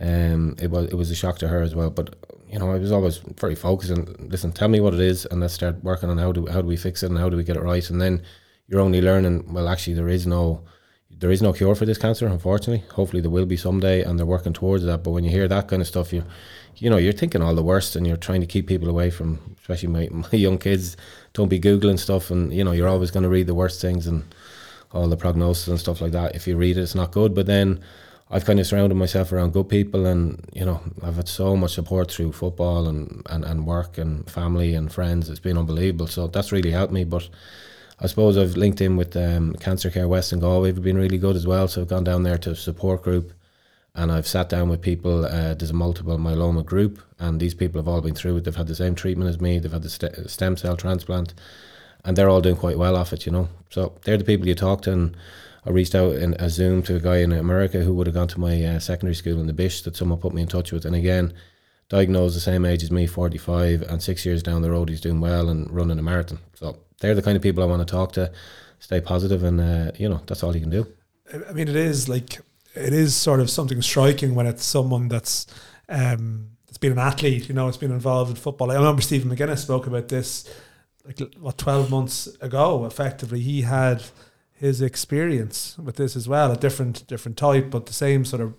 S4: um, it was it was a shock to her as well. But you know, I was always very focused and listen, tell me what it is, and let's start working on how do how do we fix it and how do we get it right, and then you're only learning. Well, actually, there is no there is no cure for this cancer, unfortunately. Hopefully, there will be someday, and they're working towards that. But when you hear that kind of stuff, you you know you're thinking all the worst, and you're trying to keep people away from, especially my, (laughs) my young kids. Don't be googling stuff, and you know you're always going to read the worst things and all the prognosis and stuff like that. If you read it, it's not good. But then I've kind of surrounded myself around good people, and you know I've had so much support through football and, and, and work and family and friends. It's been unbelievable. So that's really helped me. But I suppose I've linked in with um, Cancer Care West and Galway. Have been really good as well. So I've gone down there to support group, and I've sat down with people. Uh, there's a multiple myeloma group, and these people have all been through it. They've had the same treatment as me. They've had the st- stem cell transplant and they're all doing quite well off it, you know. So they're the people you talk to. And I reached out in a Zoom to a guy in America who would have gone to my uh, secondary school in the Bish that someone put me in touch with. And again, diagnosed the same age as me, 45, and six years down the road, he's doing well and running a marathon. So they're the kind of people I want to talk to, stay positive, and, uh, you know, that's all you can do.
S3: I mean, it is like, it is sort of something striking when it's someone that's, um, it's been an athlete, you know, it's been involved in football. I remember Stephen McGuinness spoke about this like what 12 months ago effectively he had his experience with this as well a different different type but the same sort of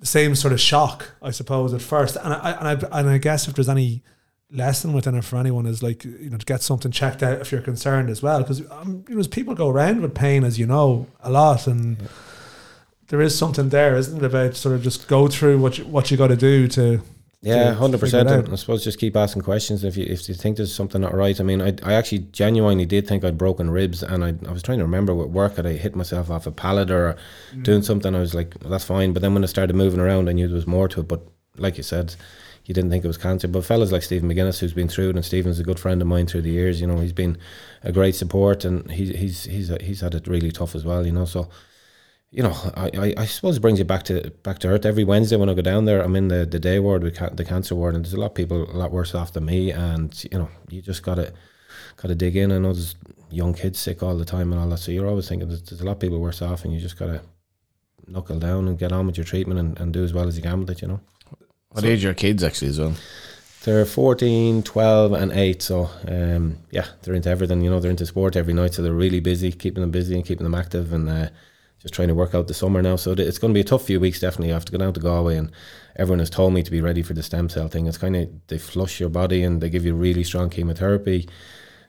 S3: the same sort of shock I suppose at first and I and I, and I guess if there's any lesson within it for anyone is like you know to get something checked out if you're concerned as well because um, you know people go around with pain as you know a lot and yeah. there is something there isn't it about sort of just go through what you, what you got to do to
S4: yeah, hundred percent. I suppose just keep asking questions if you if you think there's something not right. I mean, I, I actually genuinely did think I'd broken ribs, and I, I was trying to remember what work had I hit myself off a pallet or mm. doing something. I was like, well, that's fine. But then when I started moving around, I knew there was more to it. But like you said, you didn't think it was cancer. But fellas like Stephen McGuinness, who's been through it, and Stephen's a good friend of mine through the years. You know, he's been a great support, and he, he's he's he's had it really tough as well. You know, so you know, I, I, I, suppose it brings you back to back to earth. Every Wednesday when I go down there, I'm in the, the day ward ca- the cancer ward, and there's a lot of people a lot worse off than me. And you know, you just gotta gotta dig in. I know there's young kids sick all the time and all that, so you're always thinking there's, there's a lot of people worse off, and you just gotta knuckle down and get on with your treatment and, and do as well as you can with it. You know.
S2: What so, age are your kids actually as well?
S4: They're 14, 12 and 8 so um, yeah they're into everything you know they're into sport every night so they're really busy keeping them busy and keeping them active and uh, just trying to work out the summer now. So it's going to be a tough few weeks. Definitely, I have to go down to Galway, and everyone has told me to be ready for the stem cell thing. It's kind of they flush your body and they give you really strong chemotherapy.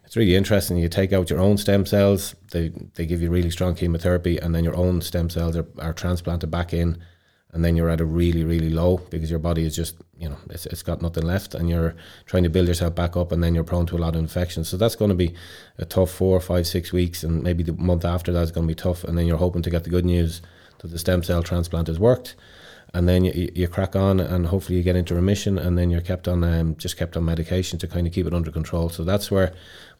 S4: It's really interesting. You take out your own stem cells. They they give you really strong chemotherapy, and then your own stem cells are, are transplanted back in, and then you're at a really really low because your body is just you know it's, it's got nothing left and you're trying to build yourself back up and then you're prone to a lot of infections. So that's going to be a tough four five six weeks and maybe the month after that is going to be tough and then you're hoping to get the good news that the stem cell transplant has worked. And then you, you crack on and hopefully you get into remission and then you're kept on um, just kept on medication to kind of keep it under control. So that's where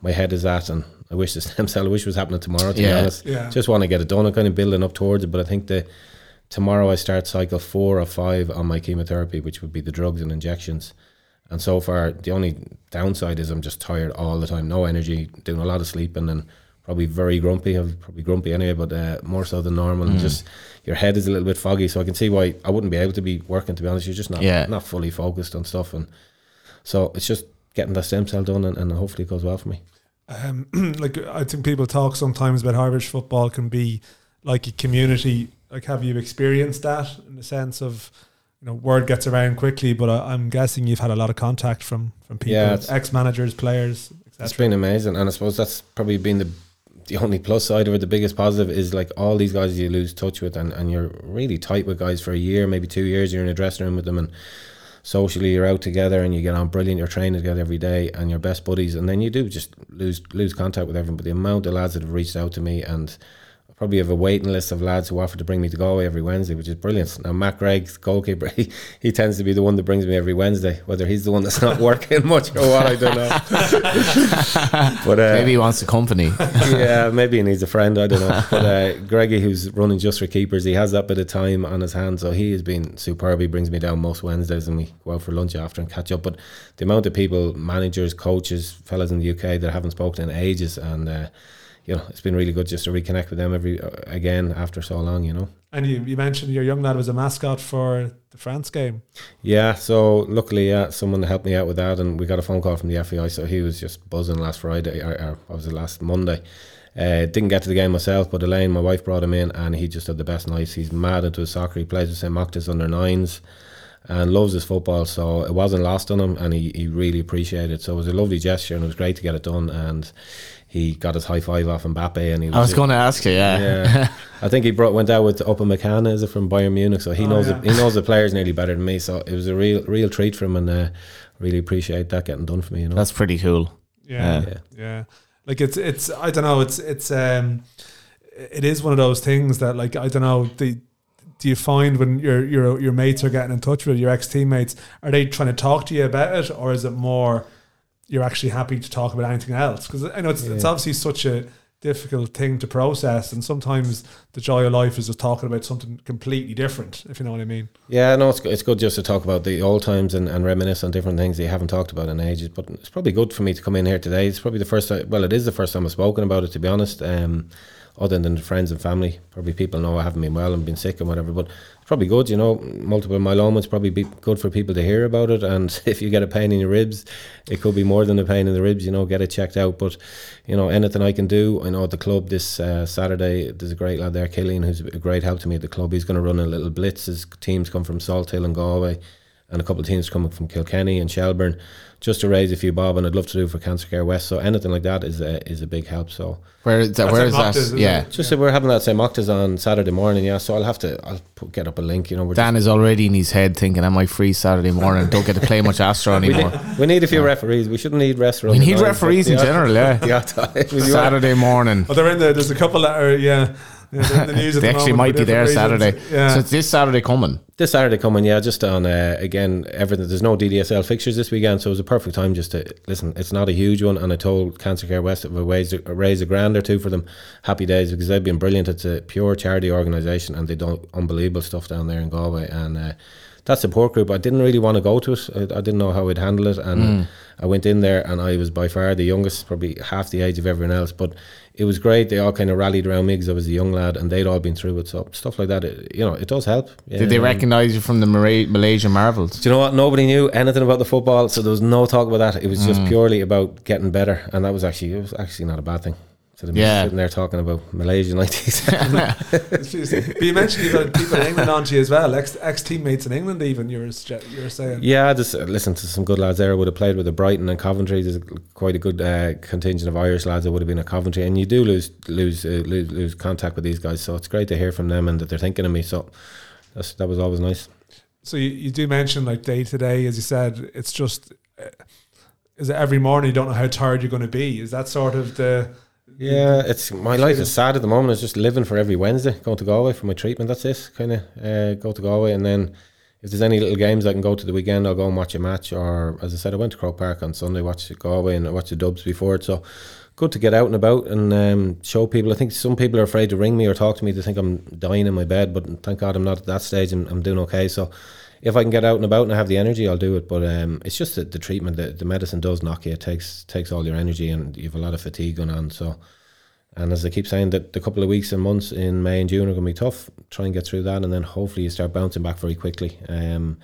S4: my head is at and I wish the (laughs) stem cell I wish it was happening tomorrow to
S2: Yeah.
S4: be honest.
S3: Yeah.
S4: just want to get it done I'm kind of building up towards it. But I think the tomorrow I start cycle four or five on my chemotherapy which would be the drugs and injections. And so far the only downside is I'm just tired all the time. No energy doing a lot of sleeping and probably very grumpy I'm probably grumpy anyway but uh, more so than normal. And just your head is a little bit foggy so I can see why I wouldn't be able to be working to be honest. You're just not
S2: Yeah.
S4: not fully focused on stuff. And so it's just getting that stem cell done and, and hopefully it goes well for me.
S3: Um, (clears throat) like I think people talk sometimes about how Irish football can be like a community. Like, have you experienced that in the sense of, you know, word gets around quickly? But I, I'm guessing you've had a lot of contact from from people,
S4: Yeah,
S3: ex managers, players,
S4: It's been amazing, and I suppose that's probably been the the only plus side of it. The biggest positive is like all these guys you lose touch with, and, and you're really tight with guys for a year, maybe two years. You're in a dressing room with them, and socially you're out together, and you get on brilliant. You're training together every day, and you're best buddies. And then you do just lose lose contact with everyone. But the amount of lads that have reached out to me, and probably have a waiting list of lads who offer to bring me to Galway every Wednesday, which is brilliant. Now Matt Gregg, goalkeeper, (laughs) he, he tends to be the one that brings me every Wednesday. Whether he's the one that's not (laughs) working much or what, I don't know. (laughs) but uh,
S2: Maybe he wants the company.
S4: yeah, maybe he needs a friend. I don't know. But uh, Greggy, who's running just for keepers, he has that bit of time on his hands, so he has been superb. He brings me down most Wednesdays, and we go out for lunch after and catch up. But the amount of people, managers, coaches, fellas in the UK that I haven't spoken in ages, and uh, you know, it's been really good just to reconnect with them every uh, again after so long. You know.
S3: And you, you mentioned your young lad was a mascot for the France game.
S4: Yeah, so luckily, yeah, someone helped me out with that, and we got a phone call from the FAI. So he was just buzzing last Friday, or, or was it last Monday? Uh, didn't get to the game myself, but Elaine, my wife, brought him in, and he just had the best nights. He's mad into his soccer. He plays with St. Mochtas under nines, and loves his football. So it wasn't lost on him, and he, he really appreciated it. So it was a lovely gesture, and it was great to get it done. And he got his high five off Mbappe, and he Was
S2: I was going to ask you, yeah.
S4: yeah, (laughs) I think he brought went out with Upamecano, is it from Bayern Munich? So he
S3: Oh,
S4: knows
S3: yeah.
S4: the, he knows the players nearly better than me. So it was a real real treat for him, and uh, really appreciate that getting done for me. You know,
S2: That's pretty cool.
S3: Yeah,
S4: Yeah.
S3: yeah. Like it's it's I don't know. It's it's um, it is one of those things that like I don't know. The do you find when your your your mates are getting in touch with your ex teammates, are they trying to talk to you about it, or is it more you're actually happy to talk about anything else? Because I know it's it's obviously such a difficult thing to process, and sometimes the joy of life is just talking about something completely different. If you know what I mean.
S4: yeah, no, it's good, it's good just to talk about the old times and, and reminisce on different things that you haven't talked about in ages. But it's probably good for me to come in here today. It's probably the first time. Well, it is the first time I've spoken about it, to be honest. Um, other than the friends and family, probably people know I haven't been well and been sick and whatever. But it's probably good, you know. Multiple myeloma. It's probably be good for people to hear about it. And (laughs) if you get a pain in your ribs, it could be more than a pain in the ribs. You know, get it checked out. But you know, anything I can do. I know at the club this uh, Saturday, there's a great lad there, Killian, who's a great help to me at the club. He's going to run a little blitz. His teams come from Salthill and Galway, and a couple of teams coming from Kilkenny and Shelbourne, just to raise a few bob. And I'd love to do for Cancer Care West. So anything like that is a, is a big help. So
S2: Where is that?
S3: That's
S2: Where
S3: at
S2: is that? Yeah.
S3: it?
S4: just that we're having that St. Mochtas on Saturday morning. Yeah, so I'll have to I'll put, get up a link. You know, we're
S2: Dan is already in his head thinking, "Am I free Saturday morning? Don't get to play much Astro (laughs)
S4: we
S2: anymore."
S4: need, we need a few referees. We shouldn't need restaurants.
S2: We need referees in general, yeah. (laughs) (laughs) Saturday morning.
S3: Well, they're in the. There's a couple that are yeah. (laughs) yeah they're the news
S2: They
S3: the
S2: actually
S3: moment
S2: might be there
S3: different
S2: Saturday.
S3: Yeah.
S2: So it's this Saturday coming.
S4: This Saturday coming, yeah, just on uh, again everything. There's no DDSL fixtures this weekend, so it was a perfect time just to listen. It's not a huge one, and I told Cancer Care West if I raise a, raise a grand or two for them, happy days because they've been brilliant. It's a pure charity organisation, and they do unbelievable stuff down there in Galway. And uh, that support group, I didn't really want to go to it. I, I didn't know how I'd handle it, and mm. I went in there, and I was by far the youngest, probably half the age of everyone else, but. It was great. They all kind of rallied around me because I was a young lad, and they'd all been through it. So stuff like that, it, you know, it does help.
S2: Did they recognise you from the Mara- Malaysia Marvels?
S4: do you know what? Nobody knew anything about the football, so there was no talk about that. It was just mm. purely about getting better, and that was actually it was actually not a bad thing. So them
S2: Yeah.
S4: sitting there talking about Malaysia nineties. (laughs)
S3: but you mentioned you've got people in England on to you as well, ex ex teammates in England. Even you were you were saying.
S4: yeah, just uh, listen to some good lads there. I would have played with the Brighton and Coventry. There's quite a good uh, contingent of Irish lads that would have been at Coventry, and you do lose lose, uh, lose lose contact with these guys. So it's great to hear from them and that they're thinking of me. So that's that was always nice.
S3: So you, you do mention like day to day, as you said, it's just uh, is it every morning you don't know how tired you're going to be? Is that sort of the
S4: Yeah, it's my life is sad at the moment. It's just living for every Wednesday, going to Galway for my treatment. That's it, kind of uh, go to Galway, and then if there's any little games I can go to the weekend, I'll go and watch a match. Or as I said, I went to Croke Park on Sunday, watched Galway, and I watched the Dubs before it. So good to get out and about and um, show people. I think some people are afraid to ring me or talk to me. They think I'm dying in my bed, but thank God I'm not at that stage. and I'm doing okay. So if I can get out and about and I have the energy, I'll do it. But um, it's just that the treatment, the, the medicine does knock you. It takes takes all your energy, and you have a lot of fatigue going on. So, and as I keep saying, that the couple of weeks and months in May and June are going to be tough. Try and get through that, and then hopefully you start bouncing back very quickly. Um,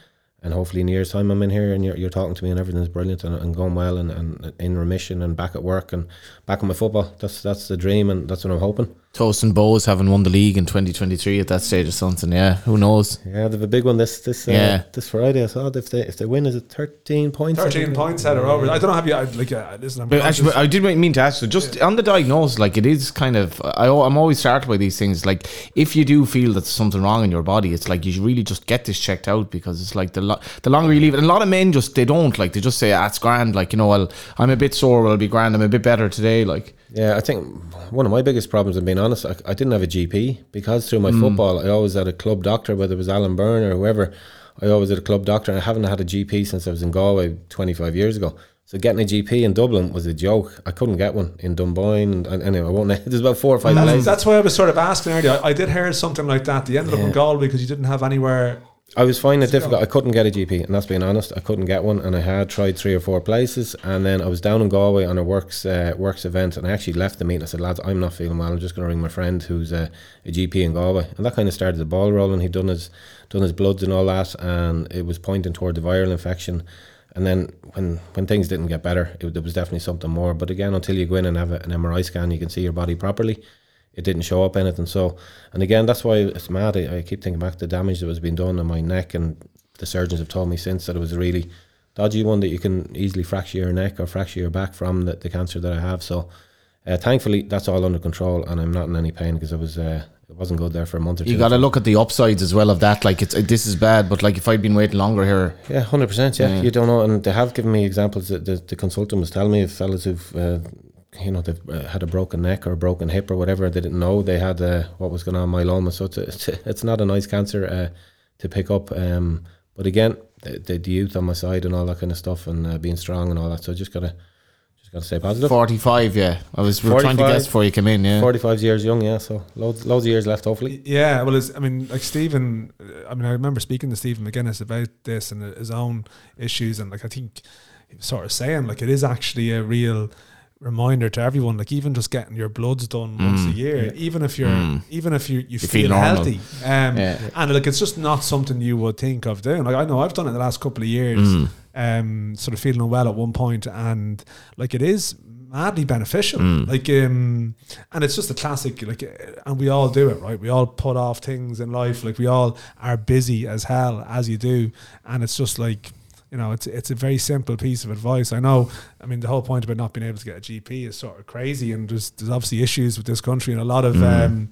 S4: and hopefully in a year's time I'm in here and you're, you're talking to me and everything's brilliant and, and going well and, and in remission and back at work and back on my football. That's that's the dream and that's what I'm hoping.
S2: Toast and Bohs having won the league in 2023 at that stage or something. Yeah, who knows?
S4: Yeah, they have a big one this this uh,
S2: Yeah.
S4: this Friday. I saw if they if they win, is it 13 points? I
S3: thirteen
S4: think?
S3: points header over? I don't know. Have you I- like uh, listen? I'm
S2: But actually,
S3: conscious-
S2: I did mean to ask you, just on the diagnosis, like it is kind of, I, I'm always startled by these things. Like, if you do feel that there's something wrong in your body, it's like you should really just get this checked out because it's like the lo- the longer you leave it, and a lot of men just, they don't, like, they just say, ah, it's grand, like, you know, well, I'm a bit sore, well, I'll be grand, I'm a bit better today, like,
S4: Yeah, I think one of my biggest problems, I'm being honest, I, I didn't have a GP because through my
S2: Mm.
S4: football, I always had a club doctor, whether it was Alan Byrne or whoever. I always had a club doctor, and I haven't had a GP since I was in Galway 25 years ago. So getting a GP in Dublin was a joke. I couldn't get one in Dunboyne. And, and anyway, I won't. (laughs) There's about four or five
S3: that's,
S4: places.
S3: that's why I was sort of asking earlier. I, I did hear something like that. You ended up in Galway because you didn't have anywhere.
S4: I was finding it difficult. I couldn't get a GP, and that's being honest. I couldn't get one, and I had tried three or four places, and then I was down in Galway on a works uh, works event, and I actually left the meeting. And I said, "Lads, I'm not feeling well. I'm just going to ring my friend who's a, a GP in Galway," and that kind of started the ball rolling. He'd done his done his bloods and all that, and it was pointing toward the viral infection. And then when when things didn't get better, it, there was definitely something more. But again, until you go in and have a, an MRI scan, you can see your body properly it didn't show up anything. So, and again, that's why it's mad. I, I keep thinking back to the damage that was being done on my neck, and the surgeons have told me since that it was a really dodgy one that you can easily fracture your neck or fracture your back from the, the cancer that I have. So, uh, thankfully, that's all under control, and I'm not in any pain because I was uh, it wasn't good there for a month or two.
S2: you got to look at the upsides as well of that. Like, it's this is bad, but like, if I'd been waiting longer here,
S4: Yeah, hundred percent. Yeah,
S2: Yeah.
S4: you don't know, and they have given me examples. That the, the consultant was telling me of fellas who've, uh, you know, they've uh, had a broken neck or a broken hip or whatever. They didn't know they had uh, what was going on myeloma. So it's a, it's, a, it's not a nice cancer uh, to pick up. Um, but again, the, the, the youth on my side and all that kind of stuff, and uh, being strong and all that. So I just gotta just gotta stay positive.
S2: 45, yeah. I was we were trying to
S4: 45.
S2: guess before you came in, yeah.
S4: Forty five years young, yeah. So loads loads of years left, hopefully.
S3: Yeah, well, it's, I mean, like Stephen. uh, I mean, I remember speaking to Stephen McGuinness about this and his own issues, and like I think he was sort of saying like it is actually a real reminder to everyone. Like even just getting your bloods done once a year, even if you're even if you you, feel,
S2: feel
S3: healthy, um,
S2: Yeah.
S3: and like it's just not something you would think of doing. Like I know I've done it the last couple of years,
S2: Mm.
S3: um, sort of feeling unwell at one point, and like it is madly beneficial.
S2: Mm.
S3: Like, um, and it's just a classic. Like, and we all do it, right? We all put off things in life. Like, we all are busy as hell as you do, and it's just like. You know, it's it's a very simple piece of advice. I know. I mean, the whole point about not being able to get a GP is sort of crazy, and there's there's obviously issues with this country and a lot of
S2: Mm.
S3: um,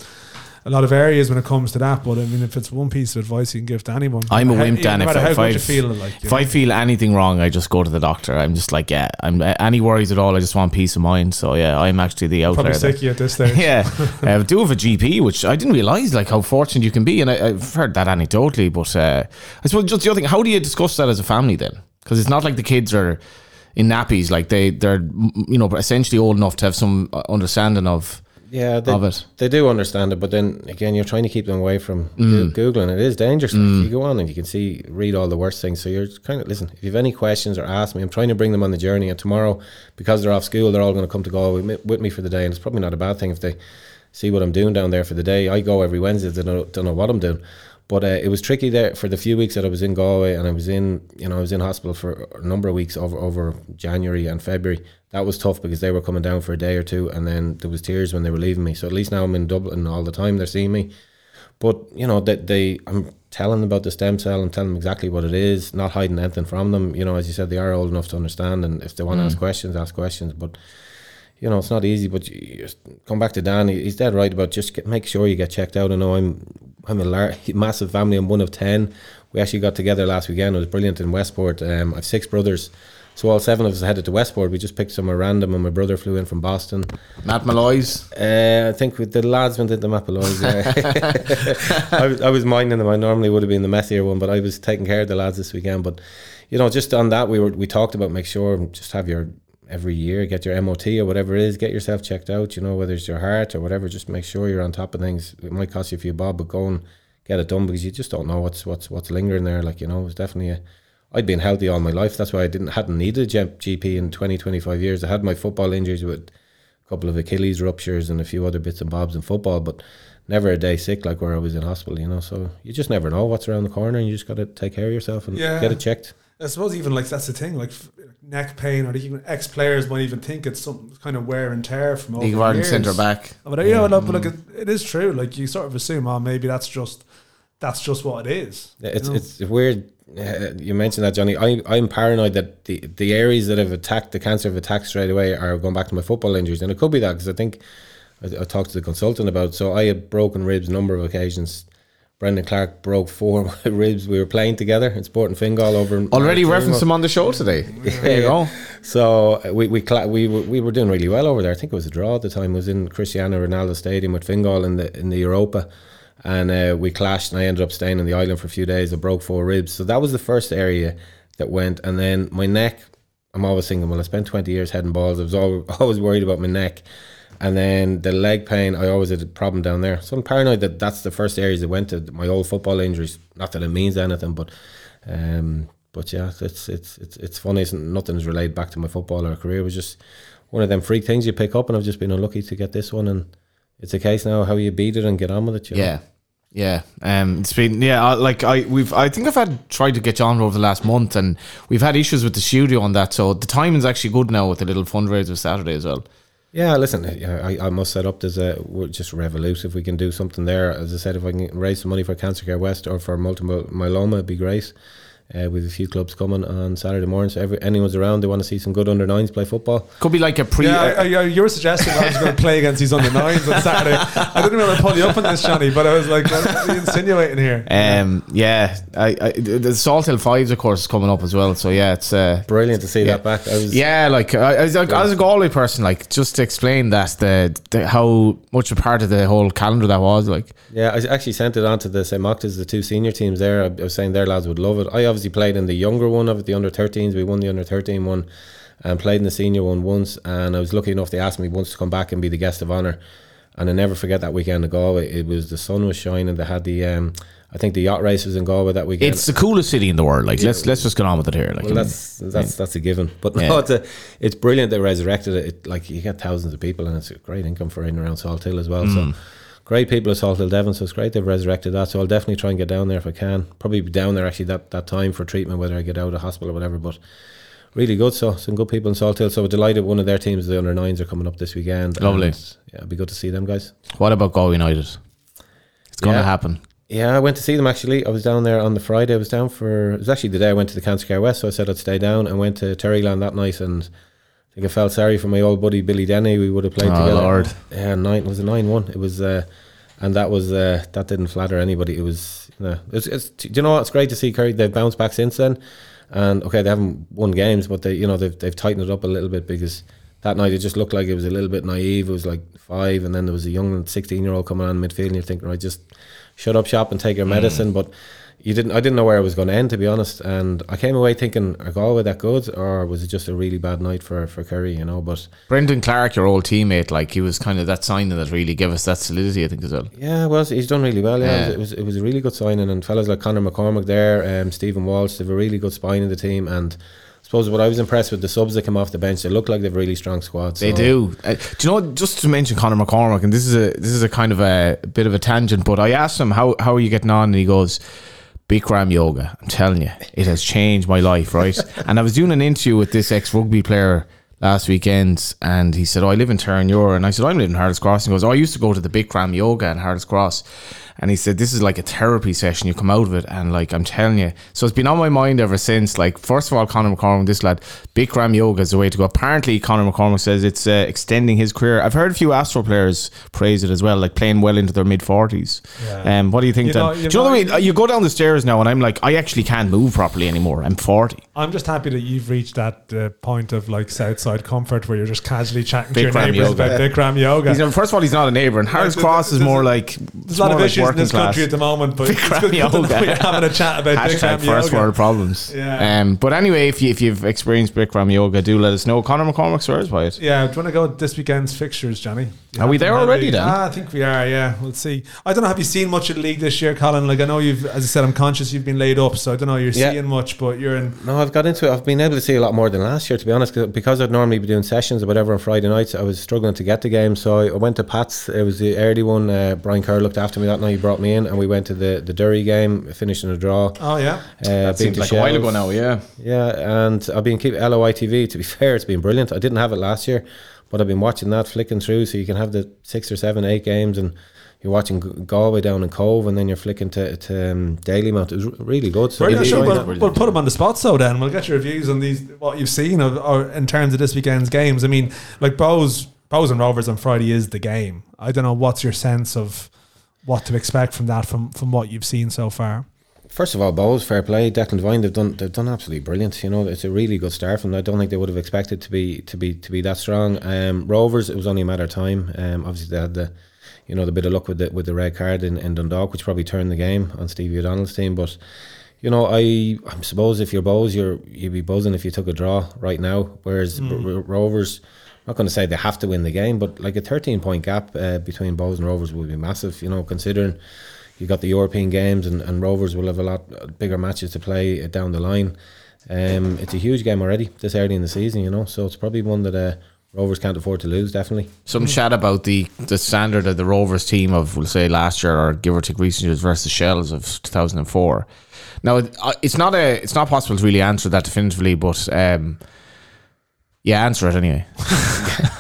S3: a lot of areas when it comes to that. But I mean, if it's one piece of advice you can give to anyone,
S2: I'm a wimp, Dan. If, I- if, I,
S3: feel, like
S2: if
S3: know.
S2: I feel anything wrong, I just go to the doctor. I'm just like, yeah, I'm uh, any worries at all. I just want peace of mind. So yeah, I'm actually the
S3: probably
S2: outlier. there.
S3: sick at this (laughs) stage.
S2: yeah, (laughs) uh, do have a GP, which I didn't realize like how fortunate you can be, and I, I've heard that anecdotally. But uh, I suppose just the other thing, how do you discuss that as a family then? Because it's not like the kids are in nappies; like they they're you know essentially old enough to have some uh, understanding of
S4: Yeah, they,
S2: of it.
S4: they do understand it, but then again, you're trying to keep them away from
S2: Mm.
S4: Googling. It is dangerous. Like, you go on and you can see, read all the worst things. So you're kind of listen. If you have any questions or ask me, I'm trying to bring them on the journey. And tomorrow, because they're off school, they're all going to come to me, with me for the day. And it's probably not a bad thing if they see what I'm doing down there for the day. I go every Wednesday. They don't, don't know what I'm doing. But uh, it was tricky there for the few weeks that I was in Galway, and I was in, you know, I was in hospital for a number of weeks over over January and February. That was tough because they were coming down for a day or two, and then there was tears when they were leaving me. So at least now I'm in Dublin all the time. They're seeing me, but you know that they, I'm telling them about the stem cell. I'm telling them exactly what it is, not hiding anything from them. You know, as you said, they are old enough to understand, and if they want to ask questions, ask questions. But you know, it's not easy. But you just come back to Dan. he- He's dead right about just get, make sure you get checked out. I know I'm I'm a lar- (laughs) massive family. I'm one of ten. We actually got together last weekend. It was brilliant in Westport. Um, I've six brothers. So all seven of us headed to Westport. We just picked somewhere random, and my brother flew in from Boston.
S2: Matt Molloy's.
S4: Uh, I think with the lads went into Matt Molloy's. Yeah. (laughs) (laughs) I, was, I was minding them. I normally would have been the messier one, but I was taking care of the lads this weekend. But you know, just on that, we were we talked about make sure just have your every year get your MOT or whatever it is, get yourself checked out. You know, whether it's your heart or whatever, just make sure you're on top of things. It might cost you a few bob, but go and get it done because you just don't know what's what's what's lingering there. Like you know, it's definitely a. I'd been healthy all my life. That's why I didn't hadn't needed a GP in 20, 25 years. I had my football injuries with a couple of Achilles ruptures and a few other bits and bobs in football, but never a day sick like where I was in hospital, you know. So you just never know what's around the corner and you just got to take care of yourself and
S3: Yeah.
S4: get it checked.
S3: I suppose even like that's the thing, like neck pain, or even ex players might even think it's some kind of wear and tear from over
S2: League of
S3: the
S2: Ireland
S3: years.
S2: centre back.
S3: But uh, you know, look, but look, it, it is true. Like you sort of assume, oh, maybe that's just that's just what it is.
S4: It's
S3: you know?
S4: it's weird. Uh, you mentioned that, Johnny. I I'm paranoid that the the areas that have attacked the cancer have attacked straight away are going back to my football injuries, and it could be that because I think I, I talked to the consultant about. It. So I had broken ribs a number of occasions. Brendan Clarke broke four of my (laughs) ribs. We were playing together in Sporting Fingal over in
S2: Already referenced him on the show today. (laughs) (laughs) There you go.
S4: So uh, we we cla- we were, we were doing really well over there. I think it was a draw at the time. It was in Cristiano Ronaldo Stadium with Fingal in the in the Europa, and uh, we clashed. And I ended up staying on the island for a few days. I broke four ribs. So that was the first area that went. And then my neck. I'm always thinking, well, I spent 20 years heading balls. I was always, (laughs) always worried about my neck. And then the leg pain, I always had a problem down there. So I'm paranoid that that's the first areas that went to my old football injuries. Not that it means anything, but um, but yeah, it's it's it's it's funny. It's nothing's related back to my football or career. It was just one of them freak things you pick up, and I've just been unlucky to get this one. And it's a case now how you beat it and get on with it. You know?
S2: Yeah. Yeah, um, it's been yeah. I- Like I, we've I think I've had tried to get you on over the last month, and we've had issues with the studio on that. So the timing's actually good now with the little fundraiser Saturday as well.
S4: Yeah, listen, I, I must set up there's a we're just Revolut if we can do something there. As I said, if I can raise some money for Cancer Care West or for multiple myeloma, it'd be great. Uh, with a few clubs coming on Saturday morning, so every, anyone's around, they want to see some good under nines play football.
S2: Could be like a pre.
S3: Yeah, I, I, you were suggesting I was going to play against these under nines on Saturday. I didn't want to pull you up on this, Johnny, but I was like, what are you insinuating here?
S2: um, yeah, I, I, the Salthill Fives, of course, is coming up as well. So yeah, it's uh,
S4: Brilliant to see
S2: Yeah.
S4: that back. I was,
S2: Yeah, like I, as, a, as a Galway person, like just to explain that the, the how much a part of the whole calendar that was, like
S4: Yeah, I actually sent it on to the St. Mochtas, the two senior teams there. I, I was saying their lads would love it. I obviously played in the younger one of it, the under 13s. We won the under 13 one and played in the senior one once. And I was lucky enough, they asked me once to come back and be the guest of honour. And I never forget that weekend in Galway. It was the sun was shining. They had the, um, I think the yacht race was in Galway that weekend.
S2: it's the coolest city in the world. Like let's let's just get on with it here. Like
S4: Well, that's that's that's a given. But
S2: Yeah.
S4: no, it's a, it's brilliant they resurrected it. it. Like you get thousands of people, and it's a great income for in and around Salthill as well.
S2: Mm.
S4: So great people at Salthill Devon. So it's great they've resurrected that. So I'll definitely try and get down there if I can. Probably be down there actually that, that time for treatment, whether I get out of hospital or whatever. But really good. So some good people in Salthill. So we're delighted one of their teams, the under nines, are coming up this weekend.
S2: Lovely.
S4: And, yeah, it'd be good to see them guys.
S2: what about Galway United? It's gonna
S4: Yeah.
S2: happen.
S4: Yeah, I went to see them actually. I was down there on the Friday. I was down for it was actually the day I went to the Cancer Care West, so I said I'd stay down and went to Terryland that night and I think I felt sorry for my old buddy Billy Denny. We would have played
S2: Oh,
S4: together.
S2: Lord.
S4: Yeah, nine it was a nine one. It was uh and that was uh that didn't flatter anybody. It was yeah. It's, it's do you know what? It's great to see Kerry they've bounced back since then. And okay, they haven't won games, but they you know they've they've tightened it up a little bit because that night it just looked like it was a little bit naive. It was like five, and then there was a young sixteen year old coming on midfield, and you're thinking, right, just shut up shop and take your medicine. But you didn't. I didn't know where it was going to end, to be honest. And I came away thinking, are Galway that good, or was it just a really bad night for for Kerry? You know, but
S2: Brendan Clarke, your old teammate, like he was kind of that signing that really gave us that solidity, I think, as well.
S4: Yeah, well, he's done really well. Yeah,
S2: Yeah.
S4: It, was, it was a really good signing, and fellas like Conor McCormack there, um, Stephen Walsh, they've a really good spine in the team. And I suppose what I was impressed with the subs that come off the bench, they look like they've really strong squad.
S2: They do. Uh, do you know? Just to mention Conor McCormack, and this is a this is a kind of a, bit of a tangent, but I asked him how how are you getting on, and he goes. Bikram yoga. I'm telling you, it has changed my life, right? (laughs) and I was doing an interview with this ex rugby player last weekend, and he said, "Oh, I live in Turn and I said, "I'm living in Harold's Cross." And he goes, "Oh, I used to go to the Bikram yoga in Harold's Cross." And he said this is like a therapy session. You come out of it, and like I'm telling you, so it's been on my mind ever since. Like first of all, Conor McCormack, this lad, Bikram yoga is the way to go. Apparently, Conor McCormack says it's uh, extending his career. I've heard a few Astro players praise it as well, like playing well into their mid forties.
S3: Yeah.
S2: Um, what do you think?
S3: You
S2: Dan?
S3: know-
S2: do
S3: you
S2: know the way you go down the stairs now, and I'm like, I actually can't move properly anymore. I'm forty.
S3: I'm just happy that you've reached that uh, point of like Southside comfort where you're just casually chatting to your neighbours
S2: yoga.
S3: about Bikram yoga.
S2: He's first of all, he's not a neighbour, and Harris
S3: there's-
S2: Cross is more like
S3: There's a lot of issues in this country at the moment, but
S2: Bikram
S3: good, good to know
S2: yoga.
S3: you're (laughs) having a chat about
S2: Hashtag
S3: Bikram
S2: first
S3: yoga.
S2: world problems.
S3: Yeah.
S2: Um, but anyway, if, you, if you've experienced Bikram yoga, do let us know. Conor McCormack swears by it.
S3: Yeah, do you want to go with this weekend's fixtures, Johnny? You
S2: Are we there already
S3: handy?
S2: then?
S3: Ah, I think we are. Yeah, we'll see. I don't know. Have you seen much of the league this year, Colin? Like I know you've, as I said, I'm conscious you've been laid up, so I don't know you're
S4: Yeah.
S3: seeing much, but you're in.
S4: No, I've got into it. I've been able to see a lot more than last year, to be honest, 'cause- because I'd normally be doing sessions or whatever on Friday nights. I was struggling to get the game, so I, I went to Pat's. It was the early one. Uh, Brian Kerr looked after me that night. He brought me in, and we went to the the Derry game, finishing a draw.
S3: Oh yeah,
S4: Uh,
S2: That
S4: beat
S2: seems
S4: the
S2: like a while ago now, yeah.
S4: Yeah, and I've been keeping LOI TV. To be (laughs) fair, it's been brilliant. I didn't have it last year, but I've been watching that flicking through. So you can have the six or seven, eight games, and you're watching Galway down in Cobh, and then you're flicking to to um, Dalymount. It was really good. So. I
S3: Sure, we'll, we'll put them on the spot. So then we'll get your reviews on these what you've seen of, or in terms of this weekend's games. I mean, like Bohs, Bohs and Rovers on Friday is the game. I don't know what's your sense of what to expect from that from from what you've seen so far.
S4: First of all, Bohs, fair play. Declan Devine, they've done they've done absolutely brilliant. You know, it's a really good start from. I don't think they would have expected to be to be to be that strong. Um, Rovers, it was only a matter of time. Um, obviously they had the you know the bit of luck with the with the red card in, in Dundalk, which probably turned the game on Stevie O'Donnell's team. But you know, I I suppose if you're Bohs, you're you'd be buzzing if you took a draw right now. Whereas R- R- Rovers. I'm not going to say they have to win the game, but like a 13 point gap uh, between Bohs and Rovers would be massive. You know, considering you got the European games and, and Rovers will have a lot bigger matches to play uh, down the line. Um, it's a huge game already this early in the season, you know, so it's probably one that uh, Rovers can't afford to lose. Definitely.
S2: Some chat about the, the standard of the Rovers team of, we'll say, last year or give or take recent years versus Shells of 2004. Now, it- uh, it's not a it's not possible to really answer that definitively, but um, yeah, answer it anyway. (laughs) (laughs)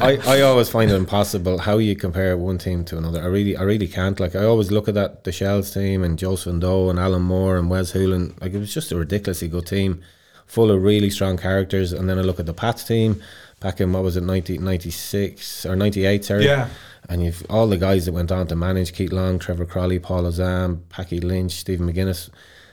S4: I, I always find it impossible how you compare one team to another. I really I really can't. Like I always look at that the Shells team and Joseph Ndo and Alan Moore and Wes Hoolahan. Like it was just a ridiculously good team, full of really strong characters. And then I look at the Pats team back in what was it 1996 or 98 sorry
S3: Yeah.
S4: and you've all the guys that went on to manage Keith Long, Trevor Croly, Paul Osam, Packy Lynch, Stephen McGuinness,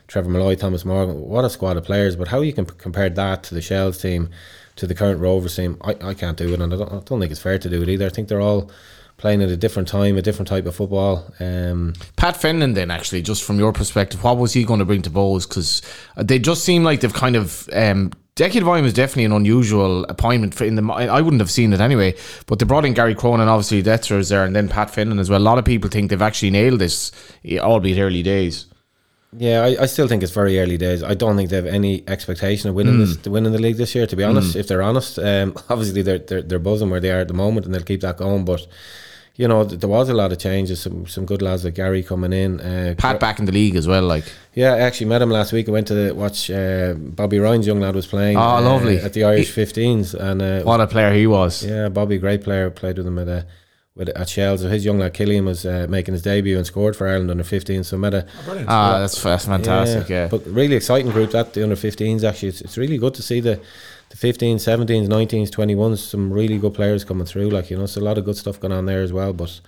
S4: Trevor Molloy, Thomas Morgan. What a squad of players! But how you can compare that to the Shells team, to the current Rovers team, I, I can't do it, and I don't, I don't think it's fair to do it either. I think they're all playing at a different time, a different type of football. Um,
S2: Pat Fenton, then actually, just from your perspective, what was he going to bring to Bohs? Because they just seem like they've kind of. Um, Decky Devine was definitely an unusual appointment for in the. I wouldn't have seen it anyway, but they brought in Gary Cronin, obviously Detzer is there, and then Pat Fenton as well. A lot of people think they've actually nailed this, albeit early days.
S4: Yeah, I, I still think it's very early days. I don't think they have any expectation of winning this, winning the league this year. To be honest, if they're honest, um, (laughs) obviously they're, they're they're buzzing where they are at the moment, and they'll keep that going. But you know, th- there was a lot of changes. Some some good lads like Gary coming in. Uh,
S2: Pat back in the league as well, like
S4: yeah, I actually met him last week. I went to watch uh, Bobby Ryan's young lad was playing.
S2: Oh,
S4: uh,
S2: lovely.
S4: at the Irish 15s, and uh,
S2: what a player he was.
S4: yeah, Bobby, great player, played with him at uh, with at Shells. So his young lad Killian was uh, making his debut and scored for Ireland under 15. So met a
S3: Brilliant.
S2: Ah, that's, that's fantastic. Yeah,
S4: but really exciting group that the under 15s actually. It's, it's really good to see the the 15s, 17s, 19s, 21s. Some really good players coming through. Like you know, it's a lot of good stuff going on there as well. But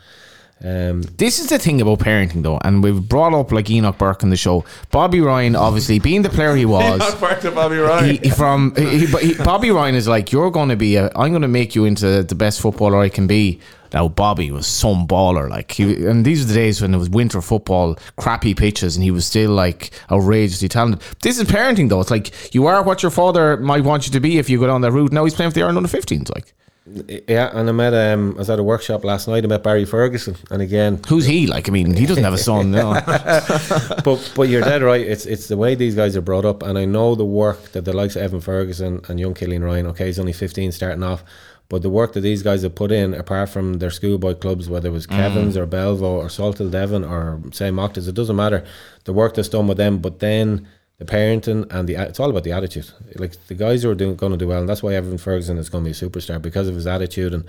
S4: um,
S2: This is the thing about parenting, though, and we've brought up like Enoch Burke in the show. Bobby Ryan, obviously, being the player he (laughs) was.
S3: Not back to Bobby Ryan.
S2: he, he- from he, he, Bobby Ryan is like you're going to be a, I'm going to make you into the best footballer I can be. Now Bobby was some baller, like he, and these are the days when it was winter football, crappy pitches, and he was still like outrageously talented. This is parenting though. It's like you are what your father might want you to be if you go down that route. Now he's playing for the Ireland under 15s. Like
S4: yeah, and I met um, I was at a workshop last night. I met Barry Ferguson, and again,
S2: who's he? Like I mean, he doesn't have a son. No. (laughs) (laughs)
S4: but but you're dead right. It's it's the way these guys are brought up, and I know the work that the likes of Evan Ferguson and young Killian Ryan. Okay, he's only 15 starting off, but the work that these guys have put in, apart from their schoolboy clubs, whether it was Kevin's or Belvo or Salthill Devon or say Mochtas, it doesn't matter. The work that's done with them, but then the parenting, and the it's all about the attitude. Like the guys who are doing, going to do well, and that's why Evan Ferguson is going to be a superstar because of his attitude. And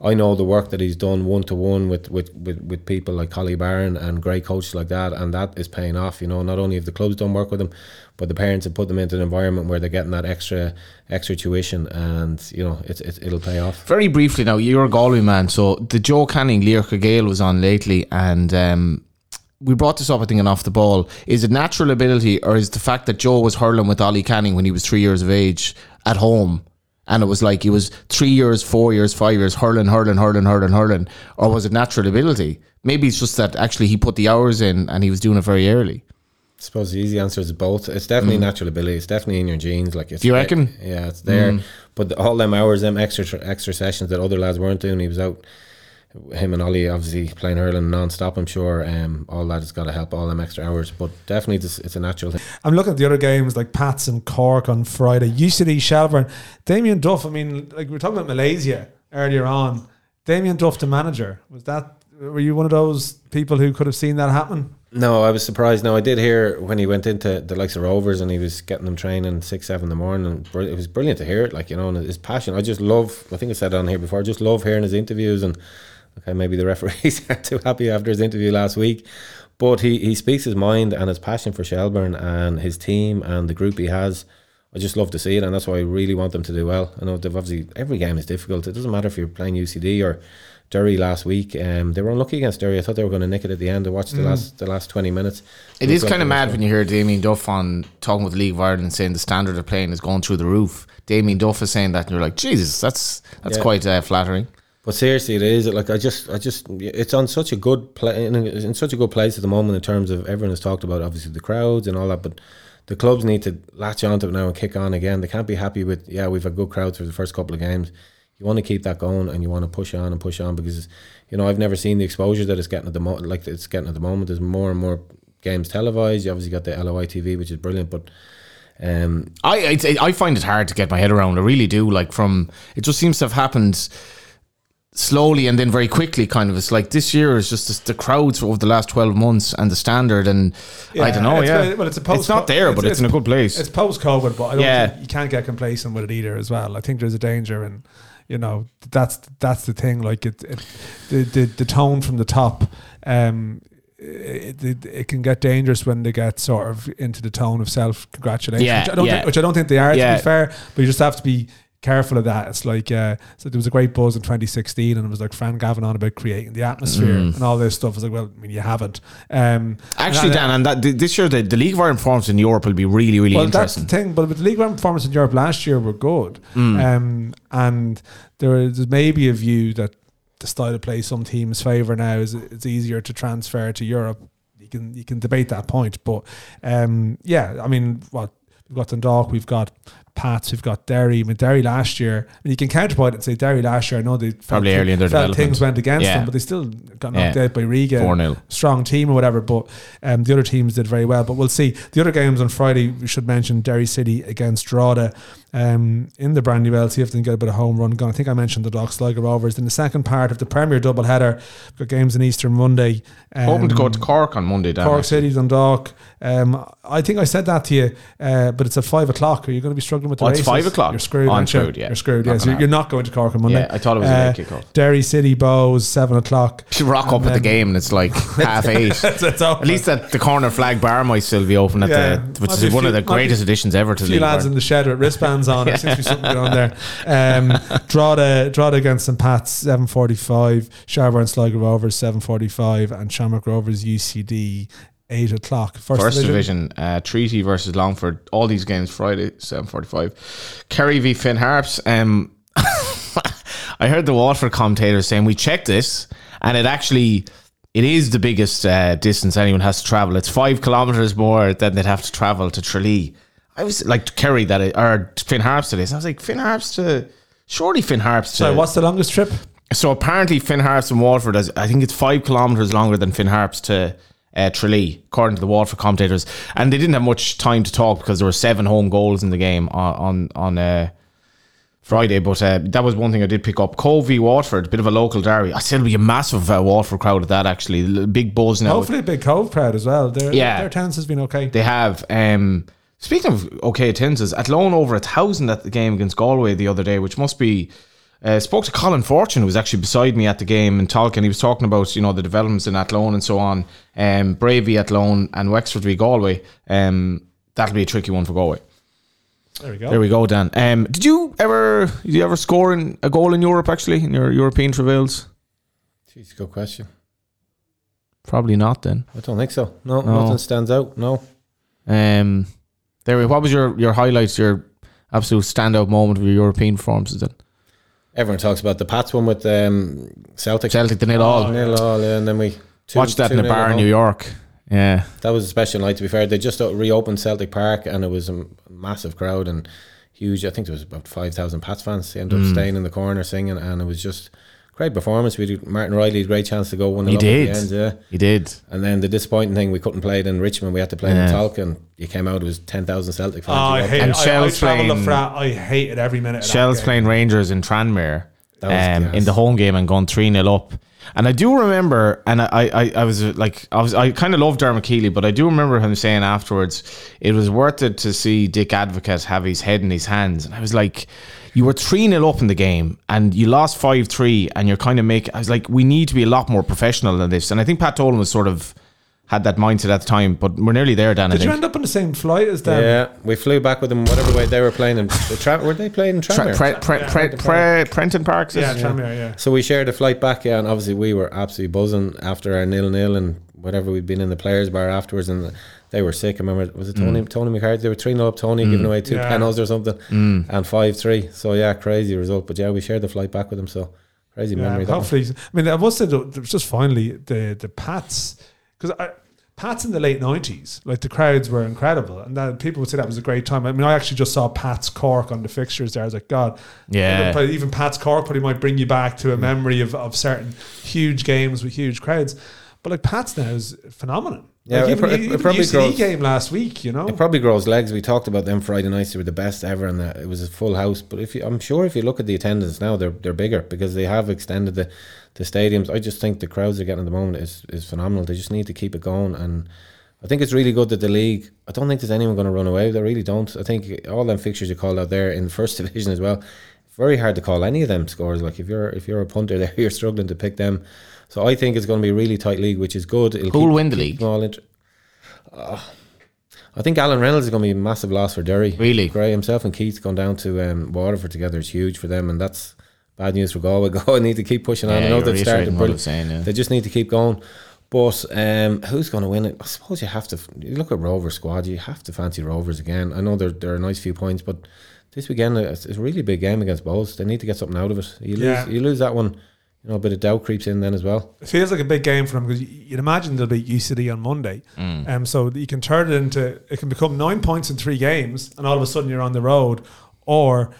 S4: I know the work that he's done one to one with with with people like Collie Barron and great coaches like that, and that is paying off. You know, not only have the clubs done work with him, but the parents have put them into an environment where they're getting that extra extra tuition, and you know, it's, it's it'll pay off.
S2: Very briefly now, you're a Galway man, so the Joe Canning Laochra Gael was on lately, and um, we brought this up, I think, in off the ball. Is it natural ability, or is the fact that Joe was hurling with Ollie Canning when he was three years of age at home? And it was like he was three years, four years, five years, hurling, hurling, hurling, hurling, hurling. Or was it natural ability? Maybe it's just that actually he put the hours in and he was doing it very early.
S4: I suppose the easy answer is both. It's definitely natural ability. It's definitely in your genes. Like, it's
S2: Mm. Do you reckon? Mm.
S4: Yeah, it's there. But the, all them hours, them extra extra sessions that other lads weren't doing, he was out. Him and Ollie obviously playing hurling non-stop. I'm sure um, all that has got to help all them extra hours. But definitely, it's, it's a natural thing.
S3: I'm looking at the other games like Pats and Cork on Friday. UCD Shelbourne. Damien Duff. I mean, like we were talking about Malaysia earlier on. Damien Duff, the manager, was that? Were you one of those people who could have seen that happen?
S4: No, I was surprised. No, I did hear when he went into the likes of Rovers and he was getting them training six, seven in the morning. And it was brilliant to hear it. Like you know, and his passion. I just love. I think I said it on here before. I just love hearing his interviews and. Okay, maybe the referees (laughs) aren't too happy after his interview last week, but he, he speaks his mind and his passion for Shelbourne and his team and the group he has. I just love to see it, and that's why I really want them to do well. I know they've obviously every game is difficult. It doesn't matter if you're playing UCD or Derry last week. Um, they were unlucky against Derry. I thought they were going to nick it at the end. I watched the last the last twenty minutes.
S2: It is kind of mad when you hear Damien Duff on talking with the League of Ireland saying the standard of playing is going through the roof. Damien Duff is saying that, and you're like, Jesus, that's that's
S4: Yeah.
S2: quite uh, flattering.
S4: But seriously, it is. Like I just, I just, it's on such a good play in, such a good place at the moment in terms of everyone has talked about obviously the crowds and all that, but the clubs need to latch onto it now and kick on again. They can't be happy with yeah we've had good crowds for the first couple of games. You want to keep that going and you want to push on and push on because you know I've never seen the exposure that it's getting at the moment. Like it's getting at the moment. There's more and more games televised. You obviously got the LOI TV, which is brilliant, but. Um,
S2: I, I I find it hard to get my head around. I really do. Like from it just seems to have happened slowly and then very quickly. Kind of. It's like this year is just the, the crowds over the last twelve months and the standard and I don't know.
S3: it's
S2: Yeah,
S3: well, it's a post.
S2: It's not there, but it's, in a good place.
S3: It's post COVID, but I don't
S2: Yeah.
S3: think you can't get complacent with it either. As well, I think there's a danger, and you know that's that's the thing. Like it, it the, the the tone from the top. Um, it, it, it can get dangerous when they get sort of into the tone of self congratulation,
S2: Yeah,
S3: which, I don't
S2: yeah.
S3: think, which I don't think they are. To
S2: Yeah.
S3: be fair, but you just have to be careful of that. It's like uh, so there was a great buzz in 2016, and it was like Fran Gavin on about creating the atmosphere and all this stuff. I was like, well, I mean, you haven't. Um,
S2: Actually,
S3: and-
S2: Dan, and that this year the, the League of Ireland performance in Europe will be really, really interesting.
S3: well, that's the thing. But the League One performance in Europe last year were good,
S2: Mm.
S3: um, and there is maybe a view that the style of play some teams favour now is it's easier to transfer to Europe. You can you can debate that point, but um, yeah, I mean, what we've got Dundalk, we've got Pats, we've got Derry. I mean, Derry last year, and you can counterpoint it and say Derry last year. I know they felt,
S2: Probably early in their
S3: felt things went against
S2: Yeah.
S3: them, but they still got knocked
S2: Yeah.
S3: out by Riga
S2: 4-0.
S3: strong team or whatever. But um, the other teams did very well. But we'll see. The other games on Friday, we should mention Derry City against Drogheda um, in the brand new LT if they can get a bit of home run going. I think I mentioned the Dock Sligo Rovers. In the second part of the Premier double header, we've got games on Easter Monday. Um,
S2: Hoping to go to Cork on Monday,
S3: Cork. City, Dundalk. Um, I think I said that to you, uh, but it's at five o'clock. Are you going to be struggling with the
S2: Oh, it's five o'clock?
S3: You're screwed.
S2: Oh, I'm screwed, yeah.
S3: You're screwed.
S2: Not
S3: Yes,
S2: gonna
S3: you're, not going to Cork on Monday.
S2: Yeah, I thought it was a
S3: Uh,
S2: late kickoff.
S3: Derry City Bohs seven o'clock. (laughs)
S2: You rock up at the game and it's like (laughs) half eight.
S3: It's- it's.
S2: At least that the corner flag bar might still be open at
S3: Yeah.
S2: the, which
S3: Might
S2: is
S3: a
S2: one of the greatest additions ever to
S3: a
S2: the
S3: few
S2: league.
S3: lads in the shed with wristbands on. There seems to be something going on there. Um, (laughs) Drogheda, Drogheda against St Pat's, seven forty-five. Shelbourne Sligo Rovers, seven forty-five, and Shamrock Rovers UCD, eight o'clock. First,
S2: First
S3: division.
S2: division, uh, Treaty versus Longford. All these games Friday, seven forty-five. Kerry v Finn Harps. Um, (laughs) I heard the Waterford commentators saying we checked this, and it actually it is the biggest uh, distance anyone has to travel. It's five kilometers more than they'd have to travel to Tralee. I was like Kerry that it, or Finn Harps to this. I was like Finn Harps to surely Finn Harps to.
S3: So, what's the longest trip?
S2: So apparently, Finn Harps and Waterford, is, I think it's five kilometres longer than Finn Harps to uh, Tralee, according to the Waterford commentators. And they didn't have much time to talk because there were seven home goals in the game on on, on uh, Friday. But uh, that was one thing I did pick up. Covey Waterford, bit of a local derby. I said it'll be a massive uh, Waterford crowd at that. Actually, big buzz now.
S3: Hopefully, a big Cobh crowd as well. Their,
S2: Yeah.
S3: their tennis has been okay.
S2: They have. Um, Speaking of okay attendances, at Athlone over a thousand at the game against Galway the other day, which must be. Uh, spoke to Colin Fortune, who was actually beside me at the game and talking. He was talking about you know the developments in Athlone and so on. Um, Bravey Athlone and Wexford v Galway. Um, that'll be a tricky one for Galway.
S3: There we go.
S2: There we go, Dan. Um, did you ever did you ever score in, a goal in Europe actually in your European travails?
S4: Jeez, good question.
S2: Probably not. Then.
S4: I don't think so. No,
S2: No.
S4: nothing stands out. No.
S2: Um, there. we- What was your your highlights? Your absolute standout moment of your European performances? Then
S4: Everyone talks about the Pats one with um, Celtic.
S2: Celtic the nil all.
S4: Nil all, yeah, and then we two-
S2: Watched that in a bar in. New York. Yeah.
S4: That was a special night. To be fair, they just reopened Celtic Park, and it was a massive crowd and huge. I think there was about five thousand Pats fans. They ended
S2: Mm.
S4: up staying in the corner singing, and it was just great performance. We did, Martin Riley had a great chance to go one.
S2: He
S4: At
S2: did.
S4: the end, yeah.
S2: He did.
S4: And then the disappointing thing, we couldn't play it in Richmond. We had to play
S2: Yeah.
S4: in Tolka, and you came out. It was ten thousand Celtic fans.
S3: Oh, I hate
S4: got-
S2: And
S3: it. I, I
S2: playing-
S3: the. I hated every minute. Of
S2: Shell's
S3: game.
S2: playing Rangers in Tranmere
S4: That was
S2: um, in the home game and gone 3 0 up. And I do remember, and I, I, I was uh, like, I was, I kind of love Dermot Keely, but I do remember him saying afterwards, it was worth it to see Dick Advocaat have his head in his hands. And I was like, you were 3 0 up in the game and you lost 5 3, and you're kind of making, I was like, we need to be a lot more professional than this. And I think Pat Dolan was sort of had that mindset at the time, but we're nearly there, Dan. I
S3: Did you
S2: think.
S3: end up on the same flight as them?
S4: yeah, we flew back with them whatever way they were playing. In, the tra- were they playing in
S2: Tre-
S4: Tranmere?
S2: Pre- Pre- Pre- Pre- Prenton Parks?
S3: Yeah,
S2: is-
S3: Tranmere, yeah.
S4: So we shared a flight back, yeah, and obviously we were absolutely buzzing after our nil nil and whatever we'd been in the players' bar afterwards, and they were sick. I remember was it Tony mm. Tony McCarthy? They were three 0 up Tony, giving mm. away two
S3: Yeah.
S4: penalties or something,
S2: Mm.
S4: and five three. So yeah, crazy result. But yeah, we shared the flight back with them. So crazy
S3: Yeah,
S4: memory.
S3: hopefully. I mean, I must say, though, there was just finally the the Pats because Pats in the late nineties, like the crowds were incredible, and that people would say that was a great time. I mean, I actually just saw Pats Cork on the fixtures there. I was like, God,
S2: Yeah.
S3: Even, even Pats Cork probably might bring you back to a mm. memory of, of certain huge games with huge crowds. But like Pats now is phenomenon.
S4: Yeah,
S3: like
S4: it
S3: even,
S4: it
S3: even
S4: probably
S3: UCD
S4: grows-
S3: game last week, you know.
S4: It probably grows legs. We talked about them Friday nights; they were the best ever, and uh, it was a full house. But if you, I'm sure if you look at the attendance now, they're they're bigger because they have extended the, the stadiums. I just think the crowds they're getting at the moment is is phenomenal. They just need to keep it going, and I think it's really good that the league. I don't think there's anyone going to run away. They really don't. I think all them fixtures you called out there in the (laughs) first division as well. Very hard to call any of them scores. Like if you're if you're a punter (laughs) there, you're struggling to pick them. So I think it's going to be a really tight league, which is good. It'll
S2: Who'll win the league?
S4: them all int- I think Alan Reynolds is going to be a massive loss for Derry.
S2: Really?
S4: Gray himself and Keith going down to um, Waterford together is huge for them, and that's bad news for Galway. (laughs) Galway need to keep pushing on.
S2: Yeah,
S4: I know
S2: you're
S4: they've started
S2: reiterating what I
S4: brilliant.
S2: saying, yeah.
S4: They just need to keep going. But um, who's going to win it? I suppose you have to. You look at Rovers squad. You have to fancy Rovers again. I know they're they're a nice few points, but this weekend it's, it's a really big game against Bohs. They need to get something out of it. You lose
S3: Yeah.
S4: you lose that one. You know, a bit of doubt creeps in then as well.
S3: It feels like a big game for them because you'd imagine they'll be UCD on Monday.
S2: Mm.
S3: Um, so you can turn it into, it can become nine points in three games and all of a sudden you're on the road. Or,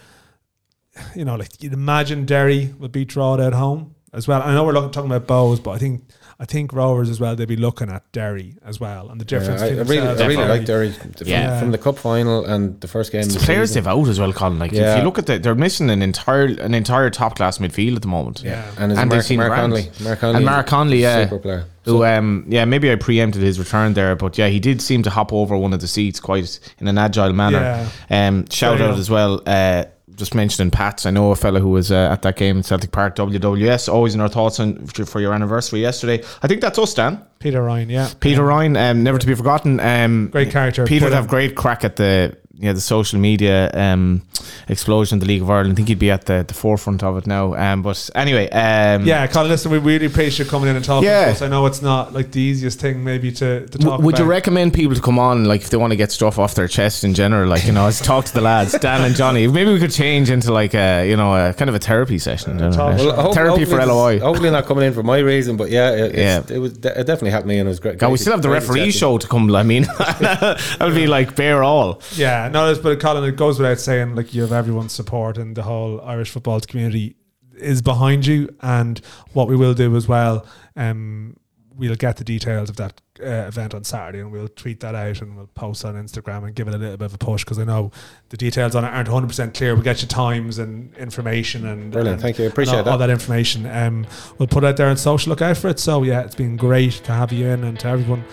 S3: you know, like you'd imagine Derry would be Drawd at home as well. I know we're looking, talking about Bohs, but I think I think Rovers as well, they'd be looking at Derry as well and the difference
S4: Yeah, I, I
S3: between
S4: really,
S3: themselves
S4: I really like Derry from,
S2: Yeah.
S4: from the cup final and the first game.
S2: It's
S4: of
S2: the
S4: the
S2: players
S4: season.
S2: they've out as well, Colin. Like if you look at the, they're missing an entire an entire top class midfield at the moment.
S3: Yeah.
S4: And, is
S2: And
S4: Mark,
S2: they seem
S4: Mark
S2: grand.
S4: Connolly. Mark Connolly.
S2: And
S4: is
S2: Mark Connolly, yeah.
S4: Super player.
S2: Who, um, yeah, maybe I preempted his return there, but yeah, he did seem to hop over one of the seats quite in an agile manner. Yeah. Um, shout
S3: Very
S2: out
S3: well.
S2: as well. Uh, just mentioning Pats. I know a fella who was uh, at that game in Celtic Park, WWS. Always in our thoughts on for your anniversary yesterday. I think that's us, Dan.
S3: Peter Ryan, yeah.
S2: Peter Ryan, um, never to be forgotten. Um,
S3: Great character.
S2: Peter would have great crack at the yeah the social media um, explosion, of the League of Ireland. I think he'd be at the, the forefront of it now. Um, but anyway, um,
S3: Yeah, Colin, listen, we really appreciate you coming in and talking
S2: Yeah.
S3: to us. I know it's not like the easiest thing maybe to, to talk
S2: W- would you recommend people to come on, like if they want to get stuff off their chest in general, like you know, let's talk to the lads, (laughs) Dan and Johnny. Maybe we could change into like a you know a kind of a therapy session. I don't know.
S3: talk-
S4: Well, hope-
S2: therapy for
S4: hopefully
S2: LOI.
S4: Hopefully not coming in for my reason, but yeah, it, it's-
S2: Yeah.
S4: it was. It definitely helped me, and it was great.
S2: God, we still have the
S4: to- great to
S2: referee
S4: chat
S2: show to come. I mean, (laughs) that would be like bare all.
S3: Yeah, no, it's- but Colin, it goes without saying, like you have everyone's support, and the whole Irish football community is behind you. And what we will do as well, um, we'll get the details of that uh, event on Saturday, and we'll tweet that out, and we'll post on Instagram and give it a little bit of a push because I know the details on it aren't 100 percent clear. We'll get you times and information and
S4: Brilliant,
S3: and-
S4: thank you. Appreciate
S3: all,
S4: that.
S3: all that information. Um, we'll put it out there on social. Look out for it. So yeah, it's been great to have you in, and to everyone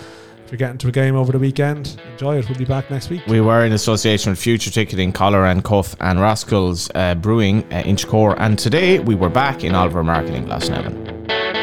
S3: If you're getting to a game over the weekend, enjoy it. We'll be back next week.
S2: We were in association with Future Ticketing, Collar and Cuff, and Rascals uh, Brewing uh, Inchicore, and today we were back in Oliver Marketing Glasnevin.